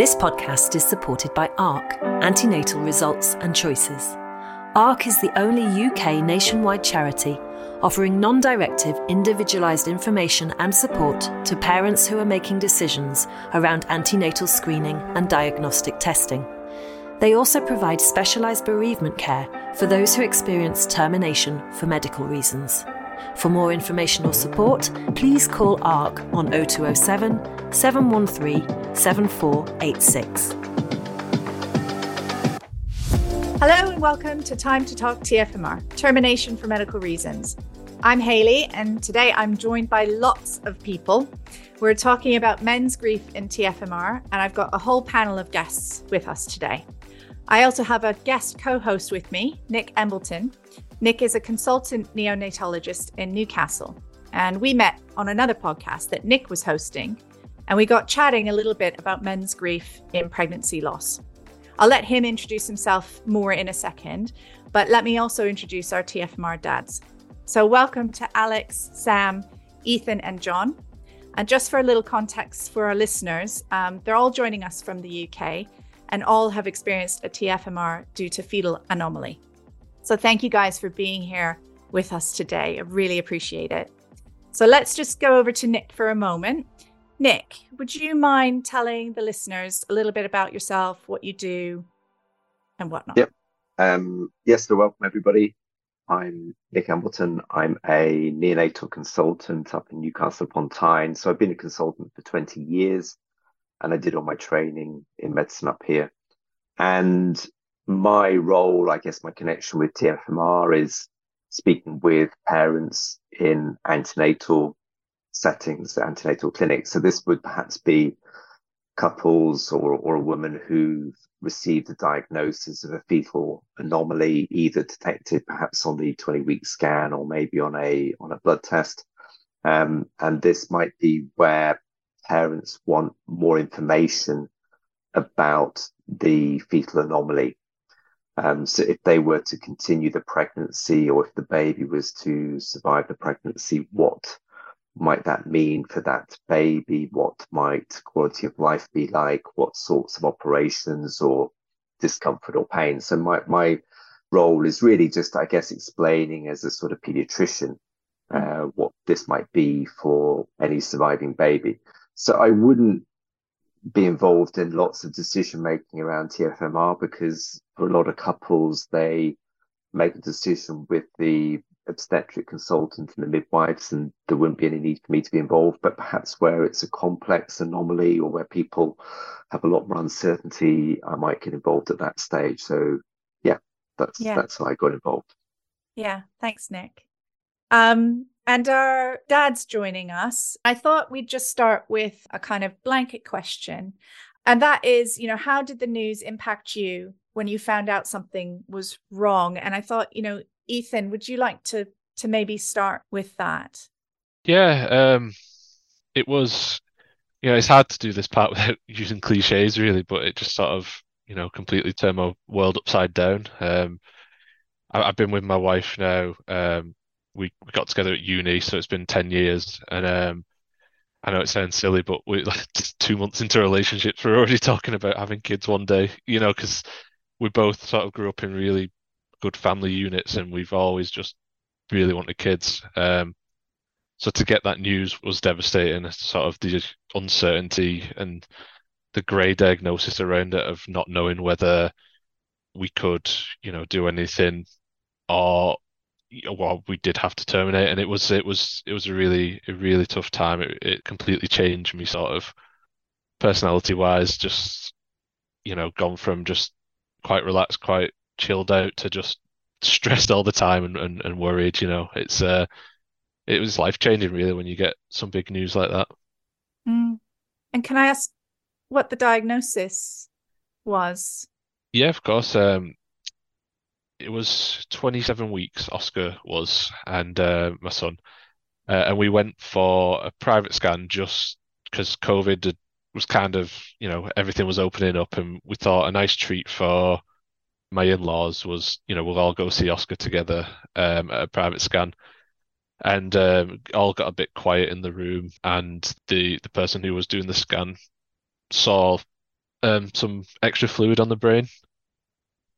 This podcast is supported by ARC, Antenatal Results and Choices. ARC is the only UK nationwide charity offering non directive, individualised information and support to parents who are making decisions around antenatal screening and diagnostic testing. They also provide specialised bereavement care for those who experience termination for medical reasons. For more information or support, please call ARC on 0207 713 7486. Hello and welcome to Time to Talk TFMR, Termination for Medical Reasons. I'm Haley, and today I'm joined by lots of people. We're talking about men's grief in TFMR, and I've got a whole panel of guests with us today. I also have a guest co host with me, Nick Embleton. Nick is a consultant neonatologist in Newcastle, and we met on another podcast that Nick was hosting, and we got chatting a little bit about men's grief in pregnancy loss. I'll let him introduce himself more in a second, but let me also introduce our TFMR dads. So, welcome to Alex, Sam, Ethan, and John. And just for a little context for our listeners, um, they're all joining us from the UK and all have experienced a TFMR due to fetal anomaly. So, thank you guys for being here with us today. I really appreciate it. So, let's just go over to Nick for a moment. Nick, would you mind telling the listeners a little bit about yourself, what you do, and whatnot? Yep. Um, yes, so welcome everybody. I'm Nick Embleton. I'm a neonatal consultant up in Newcastle upon Tyne. So I've been a consultant for 20 years and I did all my training in medicine up here. And my role, I guess my connection with TFMR is speaking with parents in antenatal settings, antenatal clinics. So this would perhaps be couples or, or a woman who've received a diagnosis of a fetal anomaly, either detected perhaps on the 20 week scan or maybe on a on a blood test. Um, and this might be where parents want more information about the fetal anomaly. Um, so if they were to continue the pregnancy or if the baby was to survive the pregnancy, what might that mean for that baby? What might quality of life be like? What sorts of operations or discomfort or pain? So my my role is really just, I guess, explaining as a sort of pediatrician uh, what this might be for any surviving baby. So I wouldn't be involved in lots of decision making around TFMR because for a lot of couples they make a decision with the obstetric consultant and the midwives, and there wouldn't be any need for me to be involved. But perhaps where it's a complex anomaly or where people have a lot more uncertainty, I might get involved at that stage. So yeah, that's yeah. that's how I got involved. Yeah, thanks, Nick. Um, and our dad's joining us. I thought we'd just start with a kind of blanket question. And that is, you know, how did the news impact you when you found out something was wrong? And I thought, you know, Ethan, would you like to to maybe start with that? Yeah, um, it was. You know, it's hard to do this part without using cliches, really, but it just sort of, you know, completely turned my world upside down. Um, I, have been with my wife now. Um, we, we got together at uni, so it's been ten years, and um, I know it sounds silly, but we like two months into relationships, we're already talking about having kids one day. You know, because we both sort of grew up in really good family units, and we've always just really wanted kids. Um, so to get that news was devastating. Sort of the uncertainty and the grey diagnosis around it of not knowing whether we could, you know, do anything or well, we did have to terminate, and it was it was it was a really a really tough time. It it completely changed me, sort of personality wise. Just you know, gone from just quite relaxed, quite chilled out to just stressed all the time and, and, and worried. You know, it's uh, it was life changing really when you get some big news like that. Mm. And can I ask what the diagnosis was? Yeah, of course. Um, it was 27 weeks. Oscar was, and uh, my son, uh, and we went for a private scan just because COVID was kind of, you know, everything was opening up, and we thought a nice treat for my in-laws was, you know, we'll all go see Oscar together um, at a private scan, and um, all got a bit quiet in the room. And the the person who was doing the scan saw um, some extra fluid on the brain,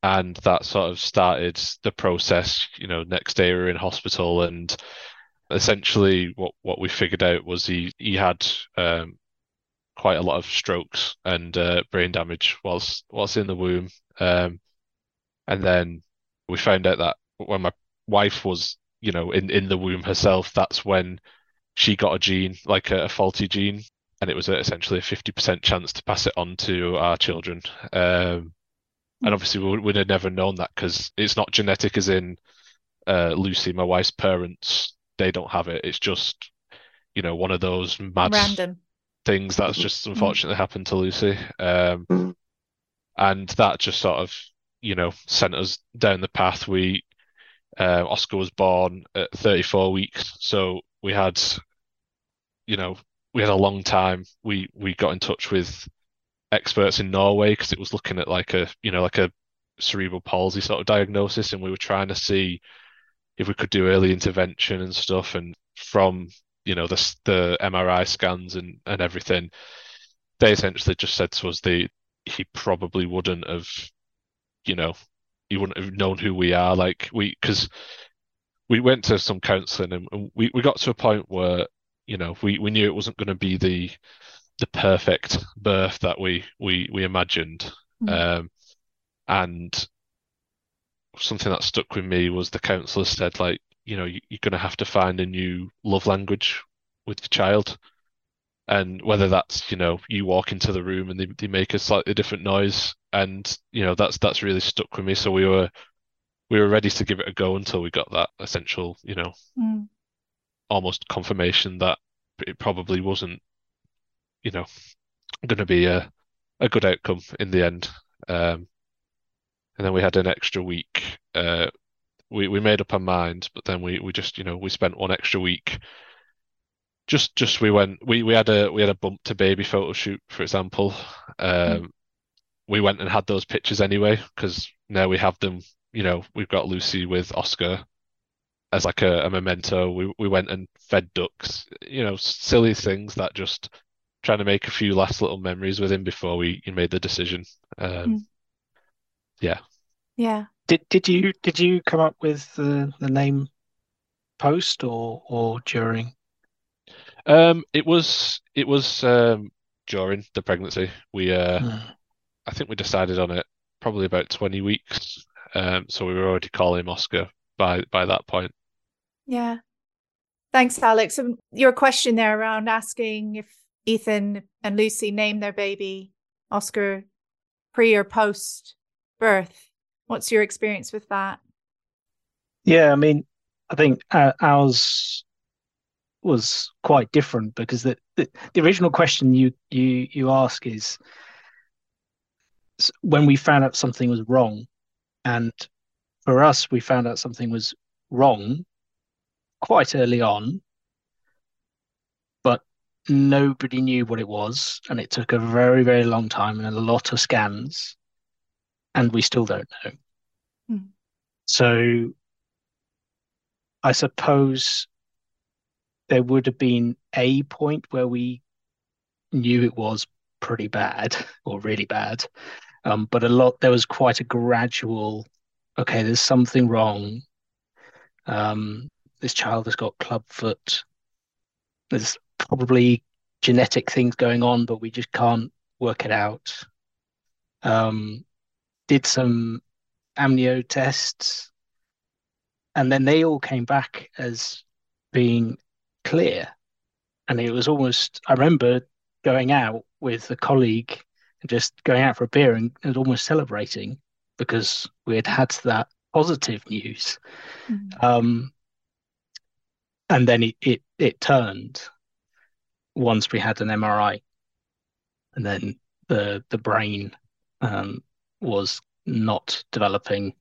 and that sort of started the process. You know, next day we were in hospital, and essentially what what we figured out was he he had um, quite a lot of strokes and uh, brain damage whilst whilst in the womb. Um, and then we found out that when my wife was, you know, in, in the womb herself, that's when she got a gene, like a, a faulty gene, and it was essentially a 50% chance to pass it on to our children. Um, and obviously we would have never known that because it's not genetic as in uh, Lucy, my wife's parents, they don't have it. It's just, you know, one of those mad Random. things that's just unfortunately happened to Lucy. Um, and that just sort of, you know, sent us down the path. We, uh, Oscar was born at 34 weeks, so we had, you know, we had a long time. We we got in touch with experts in Norway because it was looking at like a, you know, like a cerebral palsy sort of diagnosis, and we were trying to see if we could do early intervention and stuff. And from, you know, the the MRI scans and and everything, they essentially just said to us the he probably wouldn't have, you know, he wouldn't have known who we are. Like we, because we went to some counselling and, and we, we got to a point where, you know, we, we knew it wasn't going to be the the perfect birth that we we we imagined. Mm. Um, and something that stuck with me was the counsellor said, like, you know, you, you're going to have to find a new love language with your child. And whether that's, you know, you walk into the room and they, they make a slightly different noise, and you know, that's that's really stuck with me. So we were we were ready to give it a go until we got that essential, you know, Mm. almost confirmation that it probably wasn't, you know, going to be a a good outcome in the end. Um, and then we had an extra week. Uh, we we made up our mind, but then we we just, you know, we spent one extra week. Just just we went we we had a we had a bump to baby photo shoot, for example. Um, we went and had those pictures anyway because now we have them. You know, we've got Lucy with Oscar as like a, a memento. We we went and fed ducks. You know, silly things that just trying to make a few last little memories with him before we made the decision. Um, Mm. yeah. Yeah. Did did you did you come up with the the name post or or during? Um, it was it was um during the pregnancy. We uh Hmm. I think we decided on it probably about 20 weeks. Um, so we were already calling Oscar by by that point. Yeah. Thanks, Alex. And your question there around asking if Ethan and Lucy name their baby Oscar pre or post birth. What's your experience with that? Yeah, I mean, I think ours was quite different because the, the the original question you you you ask is when we found out something was wrong, and for us, we found out something was wrong quite early on, nobody knew what it was, and it took a very, very long time and a lot of scans, and we still don't know. Hmm. So I suppose there would have been a point where we knew it was pretty bad or really bad. Um, but a lot, there was quite a gradual, okay, there's something wrong. Um, this child has got clubfoot. There's probably genetic things going on, but we just can't work it out. Um, did some amnio tests, and then they all came back as being clear. And it was almost, I remember going out with a colleague and just going out for a beer and, and almost celebrating because we had had that positive news. Um, and then it, it, it turned once we had an MRI. And then the, the brain um, was not developing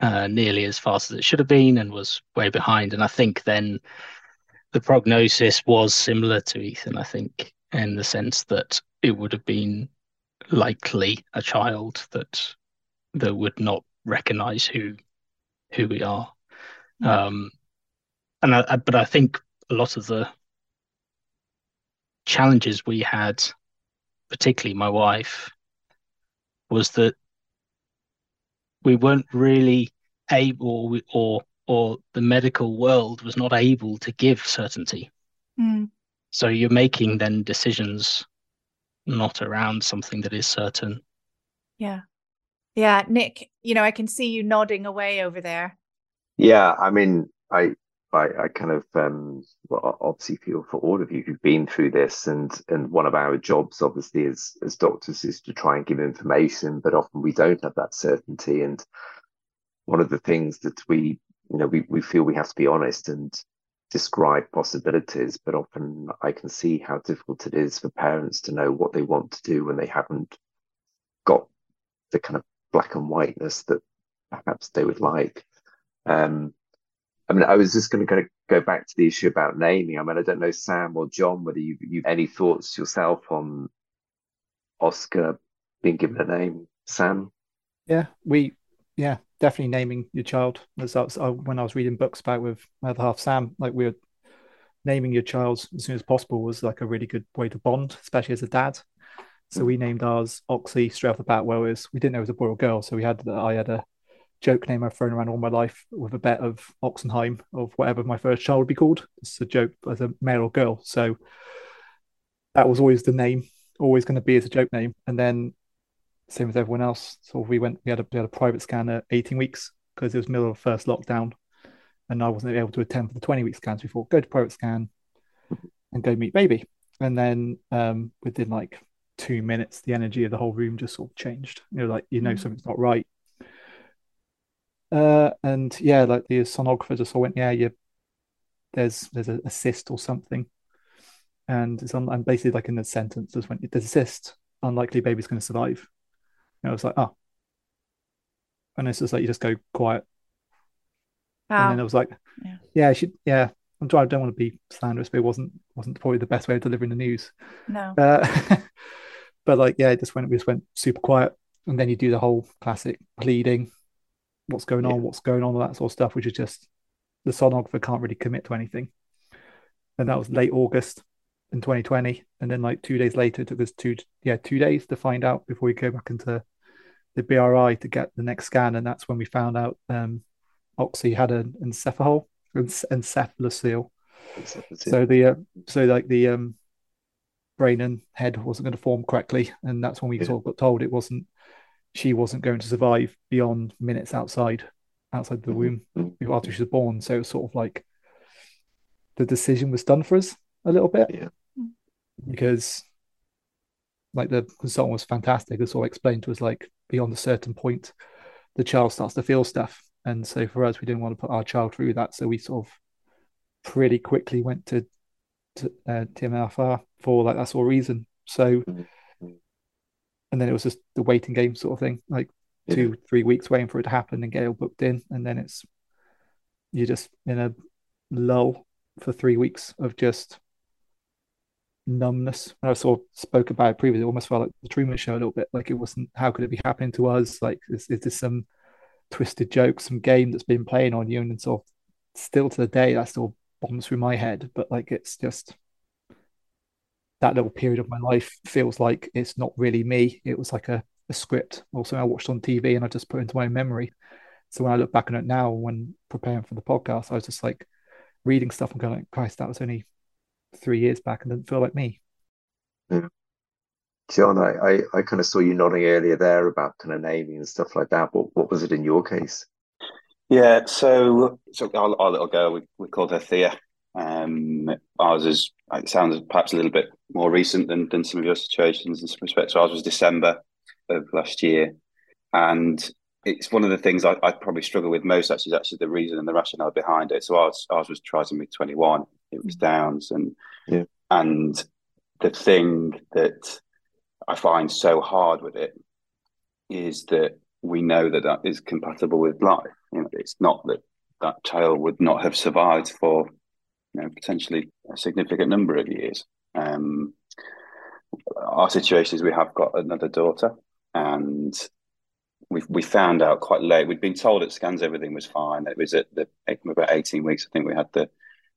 uh, nearly as fast as it should have been and was way behind. And I think then the prognosis was similar to Ethan, I think, in the sense that it would have been likely a child that that would not recognize who who we are. Um, and I, I, but I think a lot of the challenges we had, particularly my wife, was that we weren't really able or or the medical world was not able to give certainty. Mm. So you're making then decisions not around something that is certain. Yeah. Yeah, Nick, you know, I can see you nodding away over there. Yeah, I mean, I I, I kind of um, well, obviously feel for all of you who've been through this, and and one of our jobs, obviously, as as doctors, is to try and give information, but often we don't have that certainty. And one of the things that we, you know, we we feel we have to be honest and describe possibilities, but often I can see how difficult it is for parents to know what they want to do when they haven't got the kind of black and whiteness that perhaps they would like. Um, I mean, I was just going to kind of go back to the issue about naming. I mean, I don't know, Sam or John, whether you you any thoughts yourself on Oscar being given a name. Sam, yeah, we, yeah, definitely naming your child. As that's uh, when I was reading books about with my other half, Sam. Like we are naming your child as soon as possible was like a really good way to bond, especially as a dad. So we named ours Oxy straight off the bat. Well, was we didn't know it was a boy or girl, so we had I had a joke name I've thrown around all my life with a bet of Oxenheim of whatever my first child would be called. It's a joke as a male or girl. So that was always the name, always going to be as a joke name. And then same with everyone else. So we went, we had a, we had a private scan at 18 weeks because it was middle of first lockdown and I wasn't able to attend for the 20 week scans before. Go to private scan and go meet baby. And then um, within like two minutes, the energy of the whole room just sort of changed. You know, like you know mm-hmm. something's not right. Uh, and yeah, like the sonographer just went, yeah, you there's there's a, a cyst or something, and it's on, and basically like in the sentence just went, there's a cyst, unlikely baby's going to survive. And I was like, oh, and it's just like you just go quiet. Wow. And then I was like, yeah, yeah, I yeah. I'm trying. I don't want to be slanderous, but it wasn't wasn't probably the best way of delivering the news. No. Uh, but like, yeah, it just went. We just went super quiet, and then you do the whole classic pleading, what's going on, yeah. what's going on, all that sort of stuff, which is just the sonographer can't really commit to anything. And that was late August in 2020. And then like two days later, it took us two yeah, two days to find out before we go back into the BRI to get the next scan. And that's when we found out um Oxy had an encephalo encephalocele. So the uh, so like the um brain and head wasn't going to form correctly. And that's when we yeah. sort of got told it wasn't she wasn't going to survive beyond minutes outside outside the womb mm-hmm. after she was born. So it was sort of like the decision was done for us a little bit. Yeah. Because like the consultant was fantastic. It sort of explained to us like beyond a certain point, the child starts to feel stuff. And so for us, we didn't want to put our child through that. So we sort of pretty quickly went to, to uh, TMFR for like that sort of reason. So mm-hmm and then it was just the waiting game sort of thing, like yeah. two, three weeks waiting for it to happen and get it booked in, and then it's you're just in a lull for three weeks of just numbness. And I sort of spoke about it previously. It almost felt like the Truman Show a little bit. Like it wasn't. How could it be happening to us? Like is, is this some twisted joke, some game that's been playing on you? And sort of still to the day, that still bombs through my head. But like it's just that little period of my life feels like it's not really me. It was like a, a script or something I watched on TV and I just put into my memory. So when I look back on it now, when preparing for the podcast, I was just like reading stuff and going, like, Christ, that was only three years back and didn't feel like me. Yeah. John, I, I, I kind of saw you nodding earlier there about kind of naming and stuff like that. What what was it in your case? Yeah, so so our, our little girl, we, we called her Thea. Um, ours is it sounds perhaps a little bit more recent than, than some of your situations in some respects. Ours was December of last year, and it's one of the things I, I probably struggle with most. Actually, is actually the reason and the rationale behind it. So ours ours was trisomy twenty one. It was Downs, and yeah. and the thing that I find so hard with it is that we know that that is compatible with life. You know, it's not that that child would not have survived for you know, potentially a significant number of years. Um, our situation is we have got another daughter, and we we found out quite late. We'd been told at scans everything was fine. It was at the about eighteen weeks. I think we had the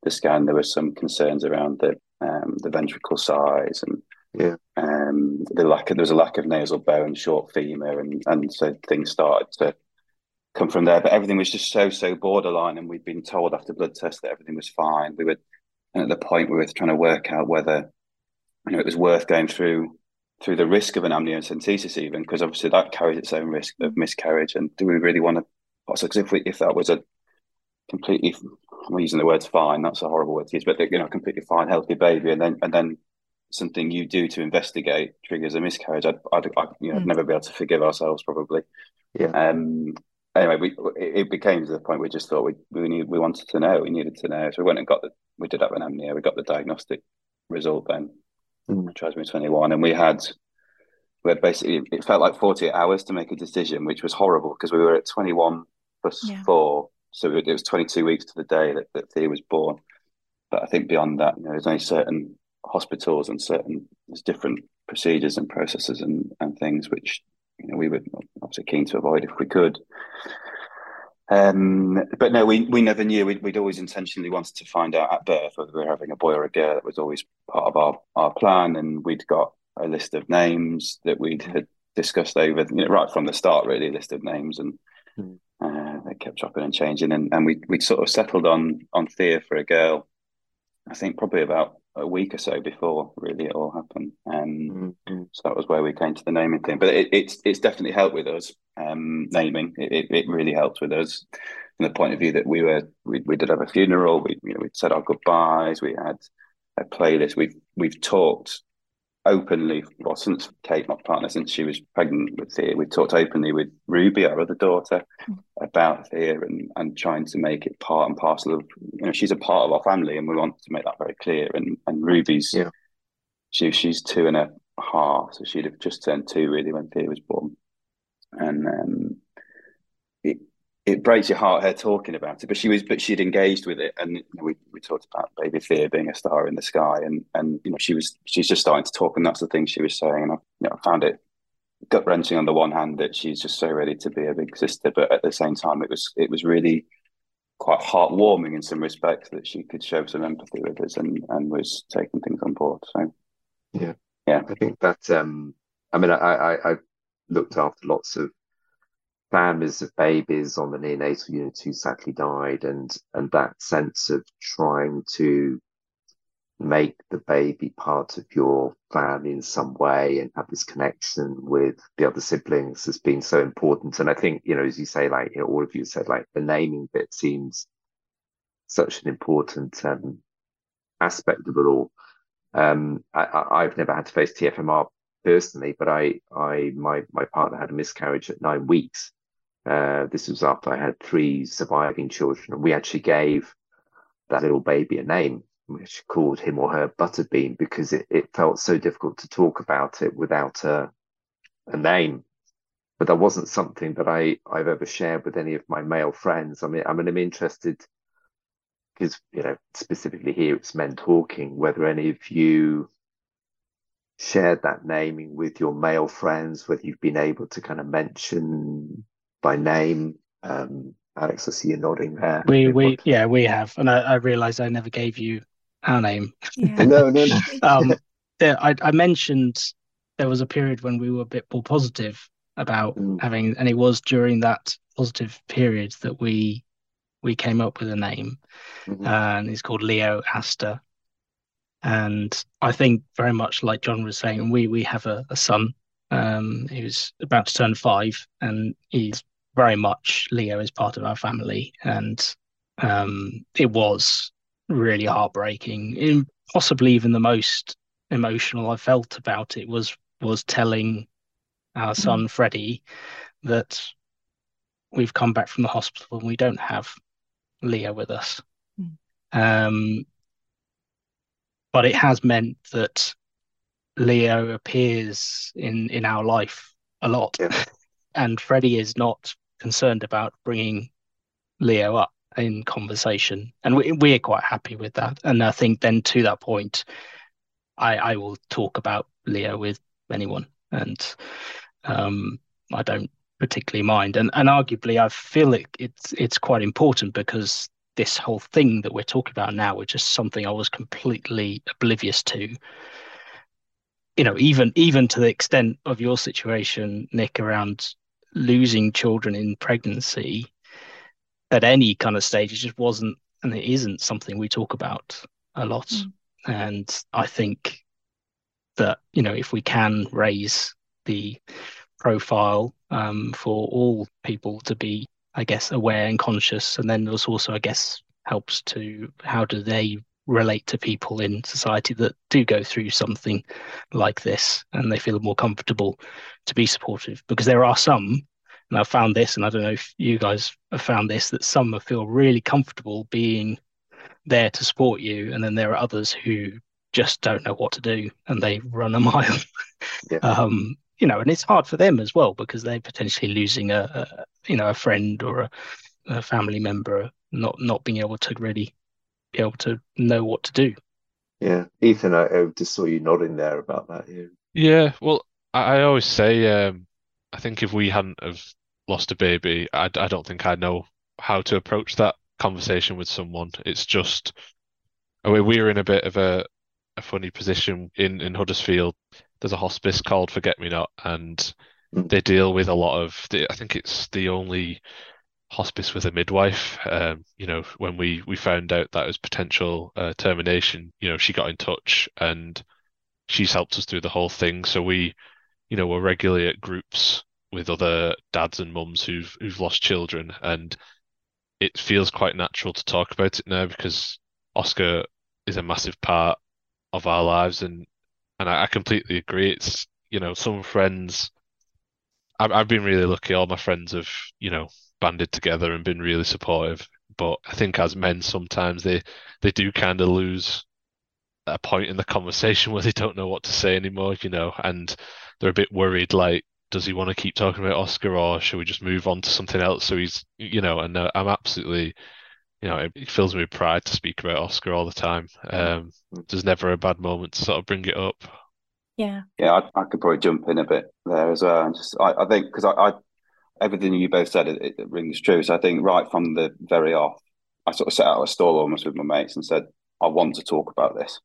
the scan. There were some concerns around the um, the ventricle size and Yeah. Um, the lack of, there was a lack of nasal bone, short femur, and and so things started to come from there. But everything was just so so borderline, and we'd been told after blood tests that everything was fine. We were and at the point we were trying to work out whether you know it was worth going through through the risk of an amniocentesis, even because obviously that carries its own risk of miscarriage. And do we really want to? Because if we if that was a completely, I'm using the word fine. That's a horrible word to use, but you know, completely fine, healthy baby, and then and then something you do to investigate triggers a miscarriage. I'd, I'd, I'd you know, mm. never be able to forgive ourselves probably. Yeah. Um. Anyway, we it became to the point we just thought we we need we wanted to know. We needed to know, so we went and got the we did have an amnio. We got the diagnostic result then mm. trisomy 21 and we had we had basically it felt like 48 hours to make a decision which was horrible because we were at 21 plus yeah. 4 so it was 22 weeks to the day that, that Thea was born but I think beyond that you know there's only certain hospitals and certain there's different procedures and processes and, and things which you know we were obviously keen to avoid if we could um, but no, we, we never knew. We'd, we'd, always intentionally wanted to find out at birth whether we were having a boy or a girl. That was always part of our, our plan. And we'd got a list of names that we'd had discussed over, you know, right from the start, really, a list of names. And mm. uh, they kept chopping and changing. And, and we, we'd sort of settled on, on Thea for a girl, I think probably about a week or so before really it all happened. Um, mm-hmm. So that was where we came to the naming thing. But it, it's it's definitely helped with us um, naming. It, it really helped with us from the point of view that we were we, we did have a funeral. We you know we said our goodbyes. We had a playlist. We've we've talked openly, well, since Kate, my partner, since she was pregnant with Thea, we've talked openly with Ruby, our other daughter, mm. about Thea and, and trying to make it part and parcel of, you know, she's a part of our family and we want to make that very clear. And, and Ruby's, yeah. she, she's two and a half, so she'd have just turned two really when Thea was born. And um, it, breaks your heart her talking about it, but she was, but she'd engaged with it, and you know, we we talked about Baby Thea being a star in the sky, and and you know she was she's just starting to talk, and that's the thing she was saying, and I, you know, I found it gut wrenching on the one hand that she's just so ready to be a big sister, but at the same time it was it was really quite heartwarming in some respects that she could show some empathy with us and and was taking things on board. So yeah, yeah, I think that um, I mean I I, I looked after lots of families of babies on the neonatal unit who sadly died and and that sense of trying to make the baby part of your family in some way and have this connection with the other siblings has been so important. And i think you know as you say like you know all of you said like the naming bit seems such an important um, aspect of it all. Um, I, have never had to face tfmr personally but i i my my partner had a miscarriage at nine weeks uh, this was after I had three surviving children, and we actually gave that little baby a name, which called him or her Butterbean because it, it felt so difficult to talk about it without a, a name. But that wasn't something that I, I've ever shared with any of my male friends. I mean, I mean, I'm interested because, you know, specifically here it's men talking, whether any of you shared that naming with your male friends, whether you've been able to kind of mention by name. Um, Alex, I see you nodding there. We we yeah we have, and I, I realised I never gave you our name. Yeah. no, no, no. um, there, I, I mentioned there was a period when we were a bit more positive about mm. having, and it was during that positive period that we we came up with a name, mm-hmm. and it's called Leo Aster. And I think very much like John was saying, we we have a, a son um, who's about to turn five, and he's very much Leo is part of our family, and um, it was really heartbreaking. In possibly even the most emotional I felt about it was was telling our mm. son Freddie that we've come back from the hospital and we don't have Leo with us. Mm. Um, but it has meant that Leo appears in in our life a lot, yeah. and Freddie is not concerned about bringing Leo up in conversation, and we we're quite happy with that. And I think then to that point, I I will talk about Leo with anyone, and um, I don't particularly mind. And and arguably, I feel it, it's it's quite important because this whole thing that we're talking about now, which is something I was completely oblivious to you know, even even to the extent of your situation, Nick, around losing children in pregnancy at any kind of stage, it just wasn't and it isn't something we talk about a lot. Mm. And I think that, you know, if we can raise the profile um, for all people to be, I guess, aware and conscious, and then there's also, I guess, helps to how do they relate to people in society that do go through something like this and they feel more comfortable to be supportive because there are some and I've found this and I don't know if you guys have found this that some feel really comfortable being there to support you and then there are others who just don't know what to do and they run a mile yeah. um you know and it's hard for them as well because they're potentially losing a, a you know a friend or a, a family member not not being able to really be able to know what to do. Yeah, Ethan, I, I just saw you nodding there about that. Yeah, yeah. Well, I, I always say, um, I think if we hadn't have lost a baby, I, I don't think I know how to approach that conversation with someone. It's just, I mean, we're in a bit of a, a funny position in in Huddersfield. There's a hospice called Forget Me Not, and mm. they deal with a lot of. The, I think it's the only hospice with a midwife. Um, you know, when we we found out that was potential uh, termination, you know, she got in touch and she's helped us through the whole thing. So we, you know, we're regularly at groups with other dads and mums who've who've lost children, and it feels quite natural to talk about it now because Oscar is a massive part of our lives, and and I, I completely agree. It's you know, some friends. I've, I've been really lucky. All my friends have, you know, banded together and been really supportive. But I think as men, sometimes they they do kind of lose a point in the conversation where they don't know what to say anymore, you know, and they're a bit worried. Like, does he want to keep talking about Oscar, or should we just move on to something else? So he's, you know, and uh, I'm absolutely, you know, it, fills me with pride to speak about Oscar all the time. Um, there's never a bad moment to sort of bring it up. Yeah. Yeah, I, I could probably jump in a bit there as well. And just, I, I think because I, I everything you both said it, it, rings true. So I think right from the very off, I sort of set out a stall almost with my mates and said, "I want to talk about this.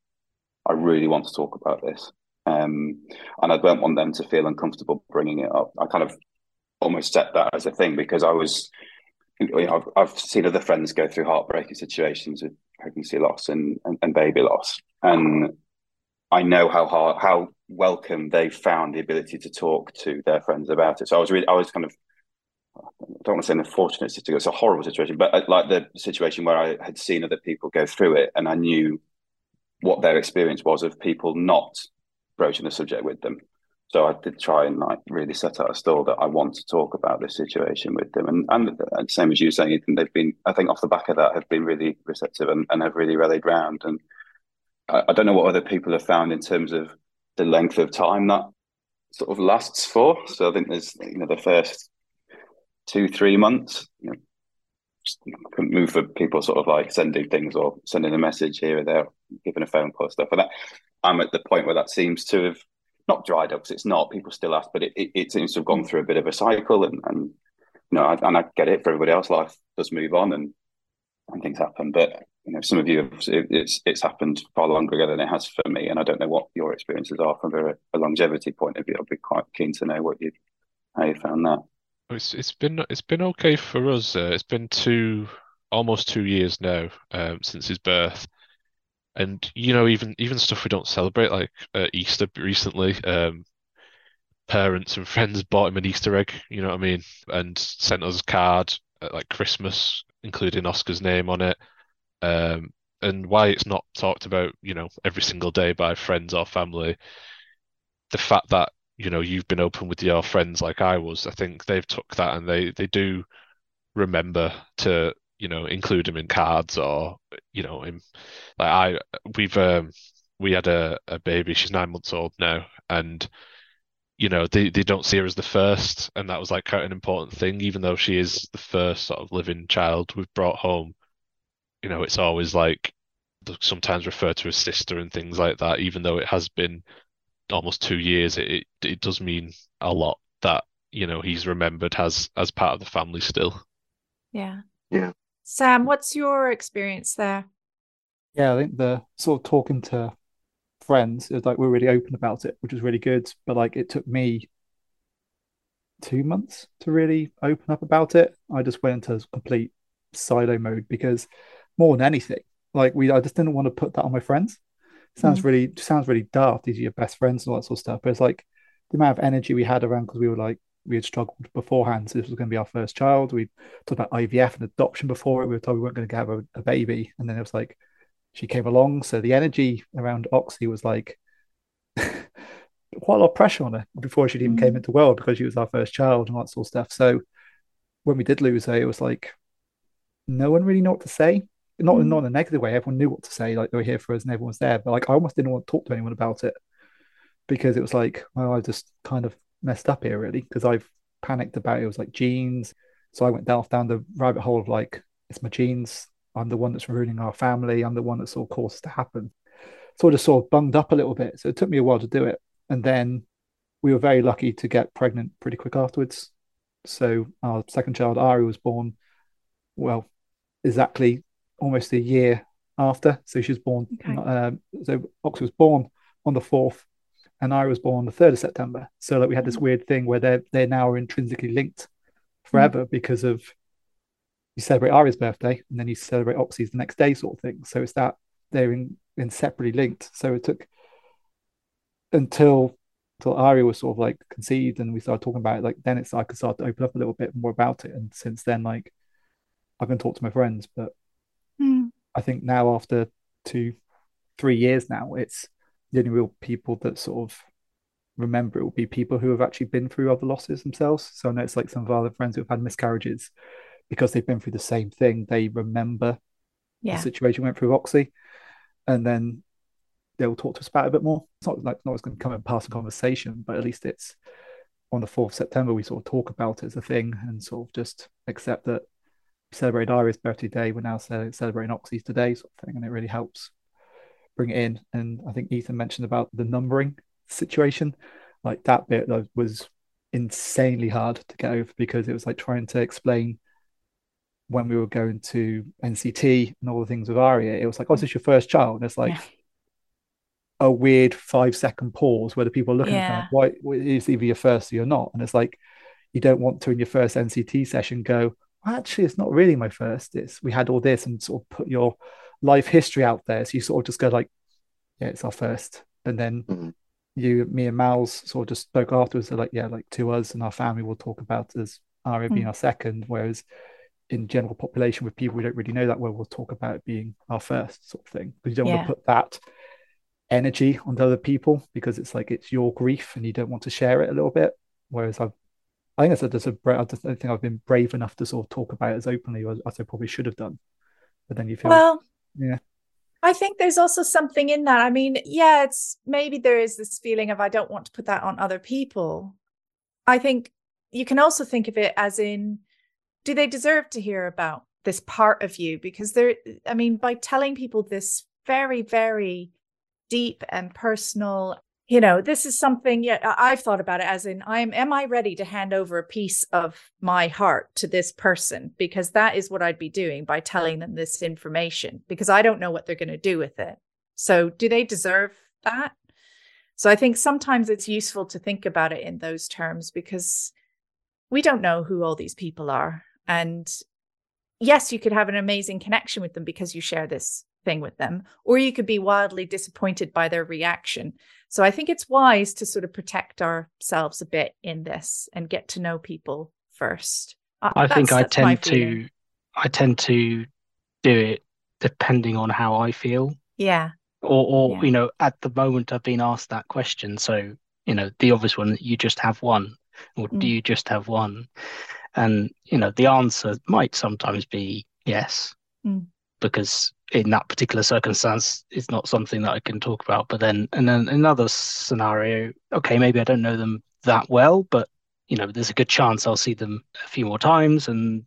I really want to talk about this." Um, and I don't want them to feel uncomfortable bringing it up. I kind of almost set that as a thing because I was, you know, I've, I've seen other friends go through heartbreaking situations with pregnancy loss and, and, and baby loss, and I know how hard, how welcome they found the ability to talk to their friends about it. So I was really, I was kind of don't want to say an unfortunate situation, it's a horrible situation, but uh, like the situation where I had seen other people go through it and I knew what their experience was of people not broaching the subject with them. So I did try and like really set out a stall that I want to talk about this situation with them. And and, and same as you saying, Ethan, they've been, I think off the back of that, have been really receptive and, and have really rallied round. And I, I don't know what other people have found in terms of the length of time that sort of lasts for. So I think there's, you know, the first two, three months. You know, just couldn't move for people sort of like sending things or sending a message here or there, giving a phone call stuff. And that I'm at the point where that seems to have not dried up because it's not. People still ask, but it, it, it, seems to have gone mm. through a bit of a cycle. And, and you know, and I get it for everybody else. Life does move on and and things happen. But you know, some of you, it's it's happened far longer ago than it has for me. And I don't know what your experiences are from a, a longevity point of view. I'd be quite keen to know what you how you found that. It's it's been it's been okay for us. Uh, it's been two almost two years now um, since his birth, and you know even even stuff we don't celebrate like uh, Easter recently. Um, parents and friends bought him an Easter egg. You know what I mean, and sent us a card at like Christmas, including Oscar's name on it. Um, and why it's not talked about, you know, every single day by friends or family, the fact that you know you've been open with your friends like I was. I think they've took that and they they do remember to you know include him in cards or you know in like I we've um we had a, a baby she's nine months old now and you know they, they don't see her as the first and that was like quite an important thing even though she is the first sort of living child we've brought home you know it's always like sometimes referred to as sister and things like that even though it has been almost two years, it, it, it does mean a lot that you know he's remembered as as part of the family still. Yeah. Yeah. Sam, what's your experience there? Yeah, I think the sort of talking to friends. is like we're really open about it, which was really good. But like it took me two months to really open up about it. I just went into complete silo mode because more than anything, like we I just didn't want to put that on my friends. Sounds mm. really sounds really daft. These are your best friends and all that sort of stuff. But it's like the amount of energy we had around because we were like we had struggled beforehand. So this was going to be our first child. We talked about IVF and adoption before it. We were told we weren't going to have a, a baby, and then it was like she came along. So the energy around Oxy was like quite a lot of pressure on her before she even mm. came into the world because she was our first child and that sort of stuff. So when we did lose her, it was like no one really knew what to say. Not, mm. not in a negative way. Everyone knew what to say, like they were here for us and everyone was there. But like I almost didn't want to talk to anyone about it because it was like, well, I just kind of messed up here really because I've panicked about it. It was like genes. So I went down down the rabbit hole of like, it's my genes. I'm the one that's ruining our family. I'm the one that's all caused to happen. So I just sort of bunged up a little bit. So it took me a while to do it. And then we were very lucky to get pregnant pretty quick afterwards. So our second child, Ari, was born, well, exactly almost a year after. So she was born, okay. uh, so Ox was born on the 4th and I was born on the 3rd of September. So like we had this mm. weird thing where they're, they now are intrinsically linked forever mm. because of you celebrate Ari's birthday and then you celebrate Oxy's the next day sort of thing. So it's that they're in, inseparably linked. So it took until until Ari was sort of like conceived and we started talking about it, like then it's I could start to open up a little bit more about it. And since then, like I can talk to my friends. But. I think now after two, three years now, it's the only real people that sort of remember it will be people who have actually been through other losses themselves. So I know it's like some of our other friends who've had miscarriages because they've been through the same thing. They remember yeah. the situation went through Oxy, and then they'll talk to us about it a bit more. It's not like not going to come and pass a conversation, but at least it's on the fourth of September we sort of talk about it as a thing and sort of just accept that we celebrate Iris' birthday day. We're now celebrating Oxy's today, sort of thing, and it really helps bring it in. And I think Ethan mentioned about the numbering situation, like that bit that was insanely hard to get over because it was like trying to explain when we were going to NCT and all the things with Aria. It was like, oh, this is your first child. And it's like, yeah a weird five second pause where the people are looking yeah. at why is either your first or you're not. And it's like you don't want to in your first NCT session go, well, actually, it's not really my first. It's we had all this and sort of put your life history out there. So you sort of just go like, yeah, it's our first. And then mm-hmm. you, me and Mal's sort of just spoke afterwards. They're like, yeah, like to us and our family we'll talk about as Aria mm-hmm. being our second. Whereas in general population with people we don't really know that well, we'll talk about it being our first sort of thing. Because you don't yeah. want to put that energy onto other people because it's like it's your grief and you don't want to share it a little bit. Whereas I've, I think that's just a, I don't think I've been brave enough to sort of talk about it as openly as, as I probably should have done. But then you feel, well, yeah. I think there's also something in that. I mean, yeah, it's maybe there is this feeling of I don't want to put that on other people. I think you can also think of it as in, do they deserve to hear about this part of you? Because there, I mean, by telling people this very, very deep and personal you know this is something yeah i've thought about it as in i'm am i ready to hand over a piece of my heart to this person? Because that is what i'd be doing by telling them this information because i don't know what they're going to do with it. So do they deserve that? So i think sometimes it's useful to think about it in those terms because we don't know who all these people are. And yes you could have an amazing connection with them because you share this thing with them, or you could be wildly disappointed by their reaction. So I think it's wise to sort of protect ourselves a bit in this and get to know people first. Uh, I think I tend to I tend to do it depending on how I feel. Yeah. Or or yeah. you know, at the moment I've been asked that question. So, you know, the obvious one, you just have one. Or mm. do you just have one? And, you know, the answer might sometimes be yes. Mm. Because in that particular circumstance it's not something that I can talk about. But then, and then another scenario, okay, maybe I don't know them that well, but you know, there's a good chance I'll see them a few more times. And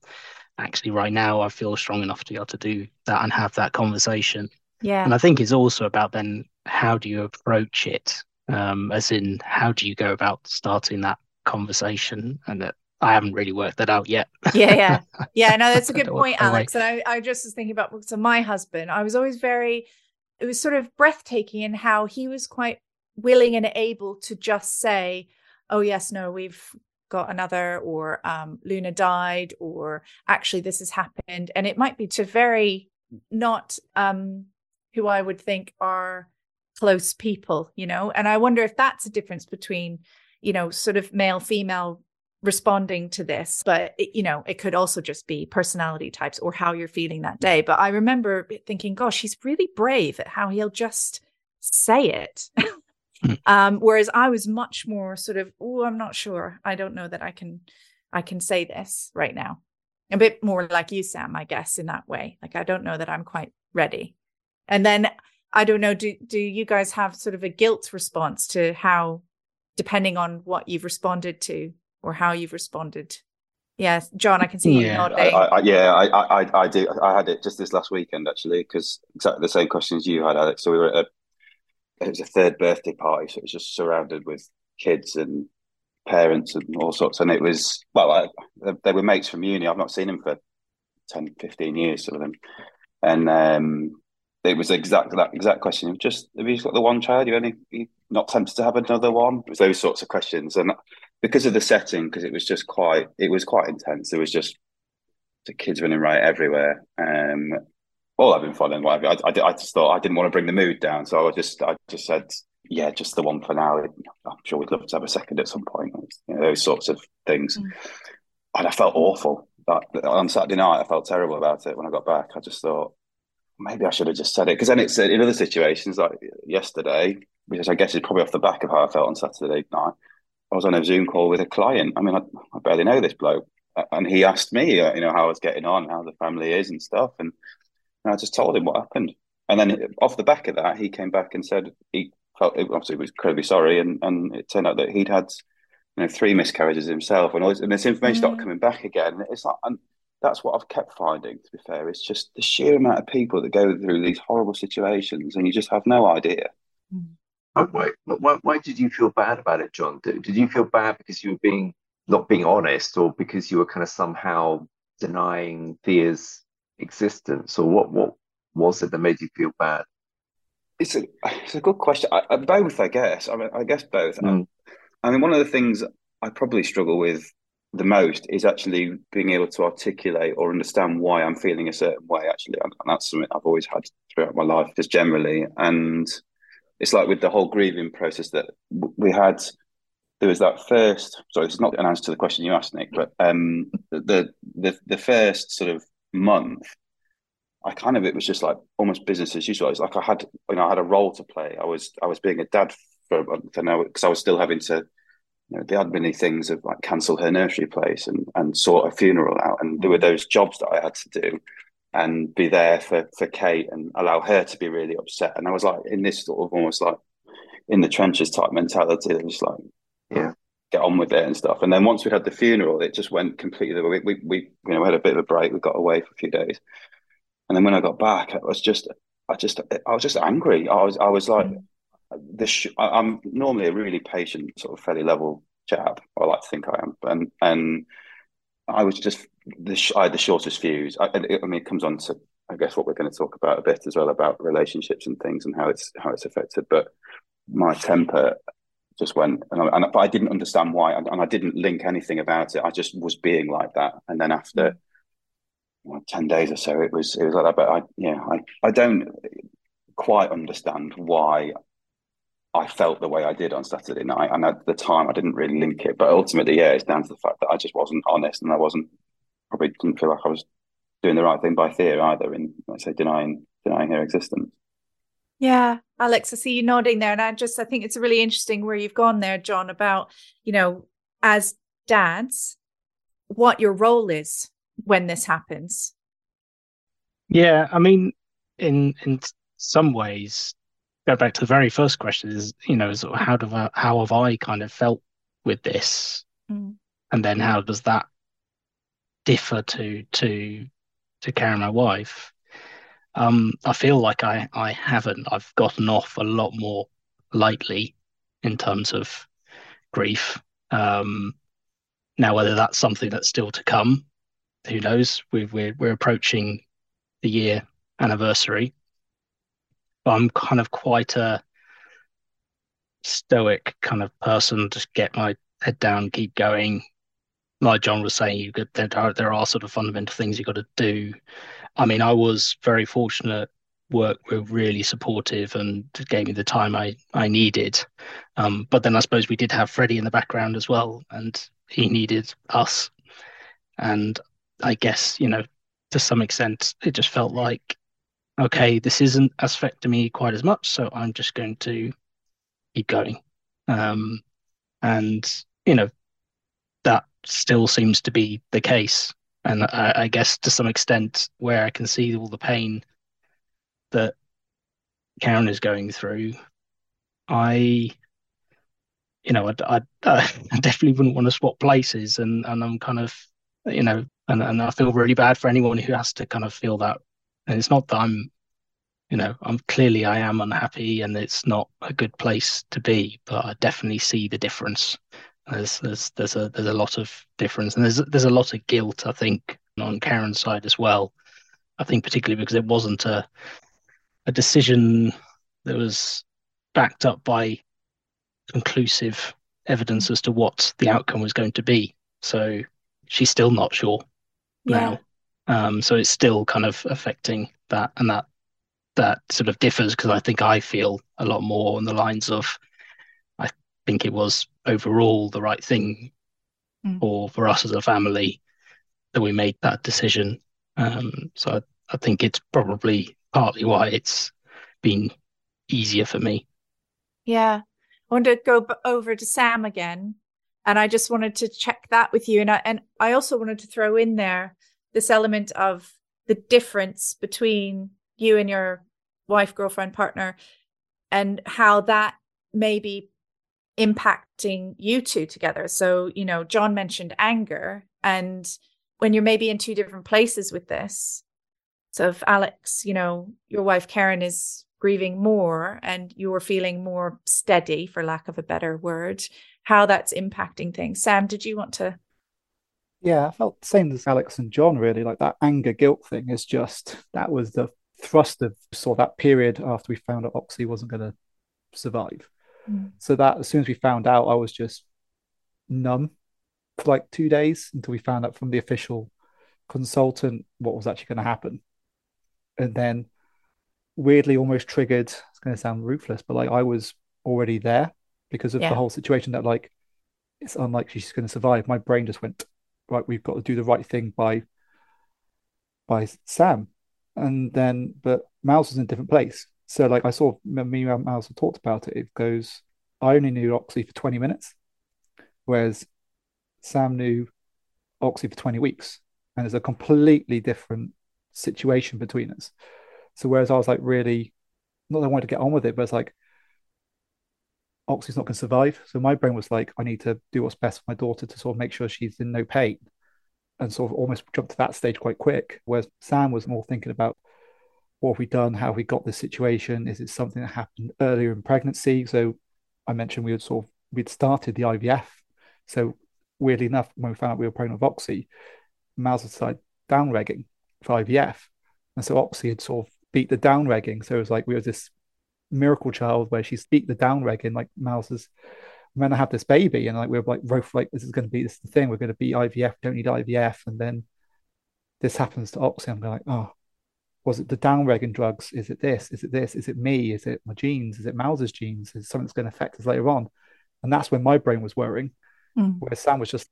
actually, right now, I feel strong enough to be able to do that and have that conversation. Yeah. And I think it's also about then how do you approach it? Um, as in, how do you go about starting that conversation? And that I haven't really worked that out yet. yeah, yeah, yeah. No, that's a good point, Alex. And I, I just was thinking about so my husband. I was always very it was sort of breathtaking in how he was quite willing and able to just say, "Oh yes, no, we've got another," or um, "Luna died," or "Actually, this has happened," and it might be to very not um, who I would think are close people, you know. And I wonder if that's a difference between, you know, sort of male female responding to this but it, you know it could also just be personality types or how you're feeling that day. But i remember thinking gosh he's really brave at how he'll just say it. Hmm. um, whereas i was much more sort of oh i'm not sure. I don't know that i can i can say this right now. A bit more like you sam i guess in that way. Like i don't know that i'm quite ready. And then i don't know do do you guys have sort of a guilt response to how depending on what you've responded to or how you've responded. Yes, John, I can see yeah. you nodding. I, I, yeah, I, I, I do. I had it just this last weekend actually, because exactly the same questions you had, Alex. So we were at a, it was a third birthday party, so it was just surrounded with kids and parents and all sorts. And it was well, I, they were mates from uni. I've not seen them for 10, 15 years, some of them, and um, it was exactly that exact question. Just have you got the one child? You only you not tempted to have another one? It was those sorts of questions, and because of the setting, because it was just quite, it was quite intense. There was just the kids running right everywhere. Um, all having fun and whatever. I, I, I, just thought I didn't want to bring the mood down, so I just, I just said, yeah, just the one for now. I'm sure we'd love to have a second at some point. You know, those sorts of things. Mm. And I felt awful. That, on Saturday night, I felt terrible about it when I got back. I just thought maybe I should have just said it because then it's in other situations like yesterday, which I guess is probably off the back of how I felt on Saturday night. I was on a Zoom call with a client. I mean, I, I barely know this bloke, and he asked me, uh, you know, how I was getting on, how the family is, and stuff, and, and I just told him what happened. And then off the back of that, he came back and said he felt obviously was incredibly sorry, and and it turned out that he'd had you know three miscarriages himself, and all this, and this information mm. started coming back again. It's like, and that's what I've kept finding. To be fair, it's just the sheer amount of people that go through these horrible situations, and you just have no idea. Mm. Why, why, why did you feel bad about it, John? Did, did you feel bad because you were being not being honest, or because you were kind of somehow denying Thea's existence, or what? What was it that made you feel bad? It's a it's a good question. I, I, both, I guess. I mean, I guess both. Mm. I, I mean, one of the things I probably struggle with the most is actually being able to articulate or understand why I'm feeling a certain way. Actually, and that's something I've always had throughout my life, just generally. And it's like with the whole grieving process that we had. There was that first. Sorry, this is not an answer to the question you asked, Nick, but um, the the the first sort of month, I kind of it was just like almost business as usual. It's like I had you know I had a role to play. I was I was being a dad for for now because I was still having to. You know, they had many things of like cancel her nursery place and and sort a funeral out, and there were those jobs that I had to do and be there for for Kate and allow her to be really upset. And I was like in this sort of almost like in the trenches type mentality, just like yeah, get on with it and stuff. And then once we had the funeral, it just went completely. We we, we you know we had a bit of a break. We got away for a few days, and then when I got back, I was just I just I was just angry. I was I was like this. Sh- I'm normally a really patient sort of fairly level chap. I like to think I am, and and I was just the I had the shortest fuse. I, I mean, it comes on to I guess what we're going to talk about a bit as well about relationships and things and how it's how it's affected. But my temper just went, and I, and, but I didn't understand why, and, and, I didn't link anything about it. I just was being like that, and then after mm. you know, ten days or so, it was it was like that. But I yeah, I I don't quite understand why I felt the way I did on Saturday night, and at the time I didn't really link it. But ultimately, yeah, it's down to the fact that I just wasn't honest, and I wasn't probably didn't feel like I was doing the right thing by Thea either in, let's say, denying denying her existence. Yeah, Alex, I see you nodding there, and I just I think it's really interesting where you've gone there, John, about you know as dads, what your role is when this happens. Yeah, I mean, in in some ways, go back to the very first question is you know sort of how do I, how have I kind of felt with this, mm. and then how does that differ to to to Karen, my wife. Um, I feel like I I haven't. I've gotten off a lot more lightly in terms of grief. Um, now, whether that's something that's still to come, who knows? We've, we're we're approaching the year anniversary. But I'm kind of quite a stoic kind of person. Just get my head down, keep going. Like John was saying, you could there are, there are sort of fundamental things you got to do. I mean, I was very fortunate. Work were really supportive and gave me the time I I needed. Um, but then I suppose we did have Freddie in the background as well, and he needed us. And I guess you know, to some extent, it just felt like, okay, this isn't affecting me quite as much, so I'm just going to keep going. Um, and you know, that still seems to be the case. And I, I, guess to some extent, where I can see all the pain that Karen is going through, I, you know, I, I, I definitely wouldn't want to swap places, and and I'm kind of, you know, and and I feel really bad for anyone who has to kind of feel that. And it's not that I'm, you know, I'm clearly I am unhappy, and it's not a good place to be, but I definitely see the difference there's there's there's a there's a lot of difference, and there's there's a lot of guilt, I think, on Karen's side as well. I think particularly because it wasn't a a decision that was backed up by conclusive evidence as to what the outcome was going to be. So she's still not sure yeah. now. Um, so it's still kind of affecting that, and that that sort of differs because I think I feel a lot more on the lines of I think it was overall the right thing mm. for for us as a family that we made that decision. Um, so I, I think it's probably partly why it's been easier for me. Yeah, I want to go over to Sam again, and I just wanted to check that with you, and I, and I also wanted to throw in there this element of the difference between you and your wife, girlfriend, partner, and how that may be impacting you two together. So, you know, John mentioned anger, and when you're maybe in two different places with this, so if Alex, you know, your wife Karen is grieving more and you're feeling more steady, for lack of a better word, how that's impacting things. Sam, did you want to? Yeah, I felt the same as Alex and John, really. Like that anger guilt thing is just that was the thrust of saw that period after we found out Oxy wasn't going to survive. Mm. So that as soon as we found out, I was just numb for like two days until we found out from the official consultant what was actually going to happen. And then weirdly almost triggered, it's going to sound ruthless, but like I was already there because of yeah. the whole situation that like it's unlikely she's going to survive. My brain just went, right, we've got to do the right thing by by Sam. And then but Mouse was in a different place. So like I saw me and have talked about it. It goes, I only knew Oxy for 20 minutes, whereas Sam knew Oxy for 20 weeks. And there's a completely different situation between us. So whereas I was like really not that I wanted to get on with it, but it's like Oxy's not going to survive. So my brain was like, I need to do what's best for my daughter to sort of make sure she's in no pain. And sort of almost jumped to that stage quite quick. Whereas Sam was more thinking about what have we done? How we got this situation? Is it something that happened earlier in pregnancy? So I mentioned we had sort of we'd started the IVF. So weirdly enough, when we found out we were pregnant with Oxy, Miles had started down regging for IVF. And so Oxy had sort of beat the down regging. So it was like we were this miracle child where she's beat the down regging, like Miles is I'm gonna have this baby, and like we are like both like this is gonna be this is the thing, we're gonna be IVF, don't need IVF, and then this happens to Oxy. I'm like, oh, was it the downregulating drugs? Is it this? Is it this? Is it me? Is it my genes? Is it Mouse's genes? Is something that's going to affect us later on? And that's when my brain was worrying, mm. where Sam was just,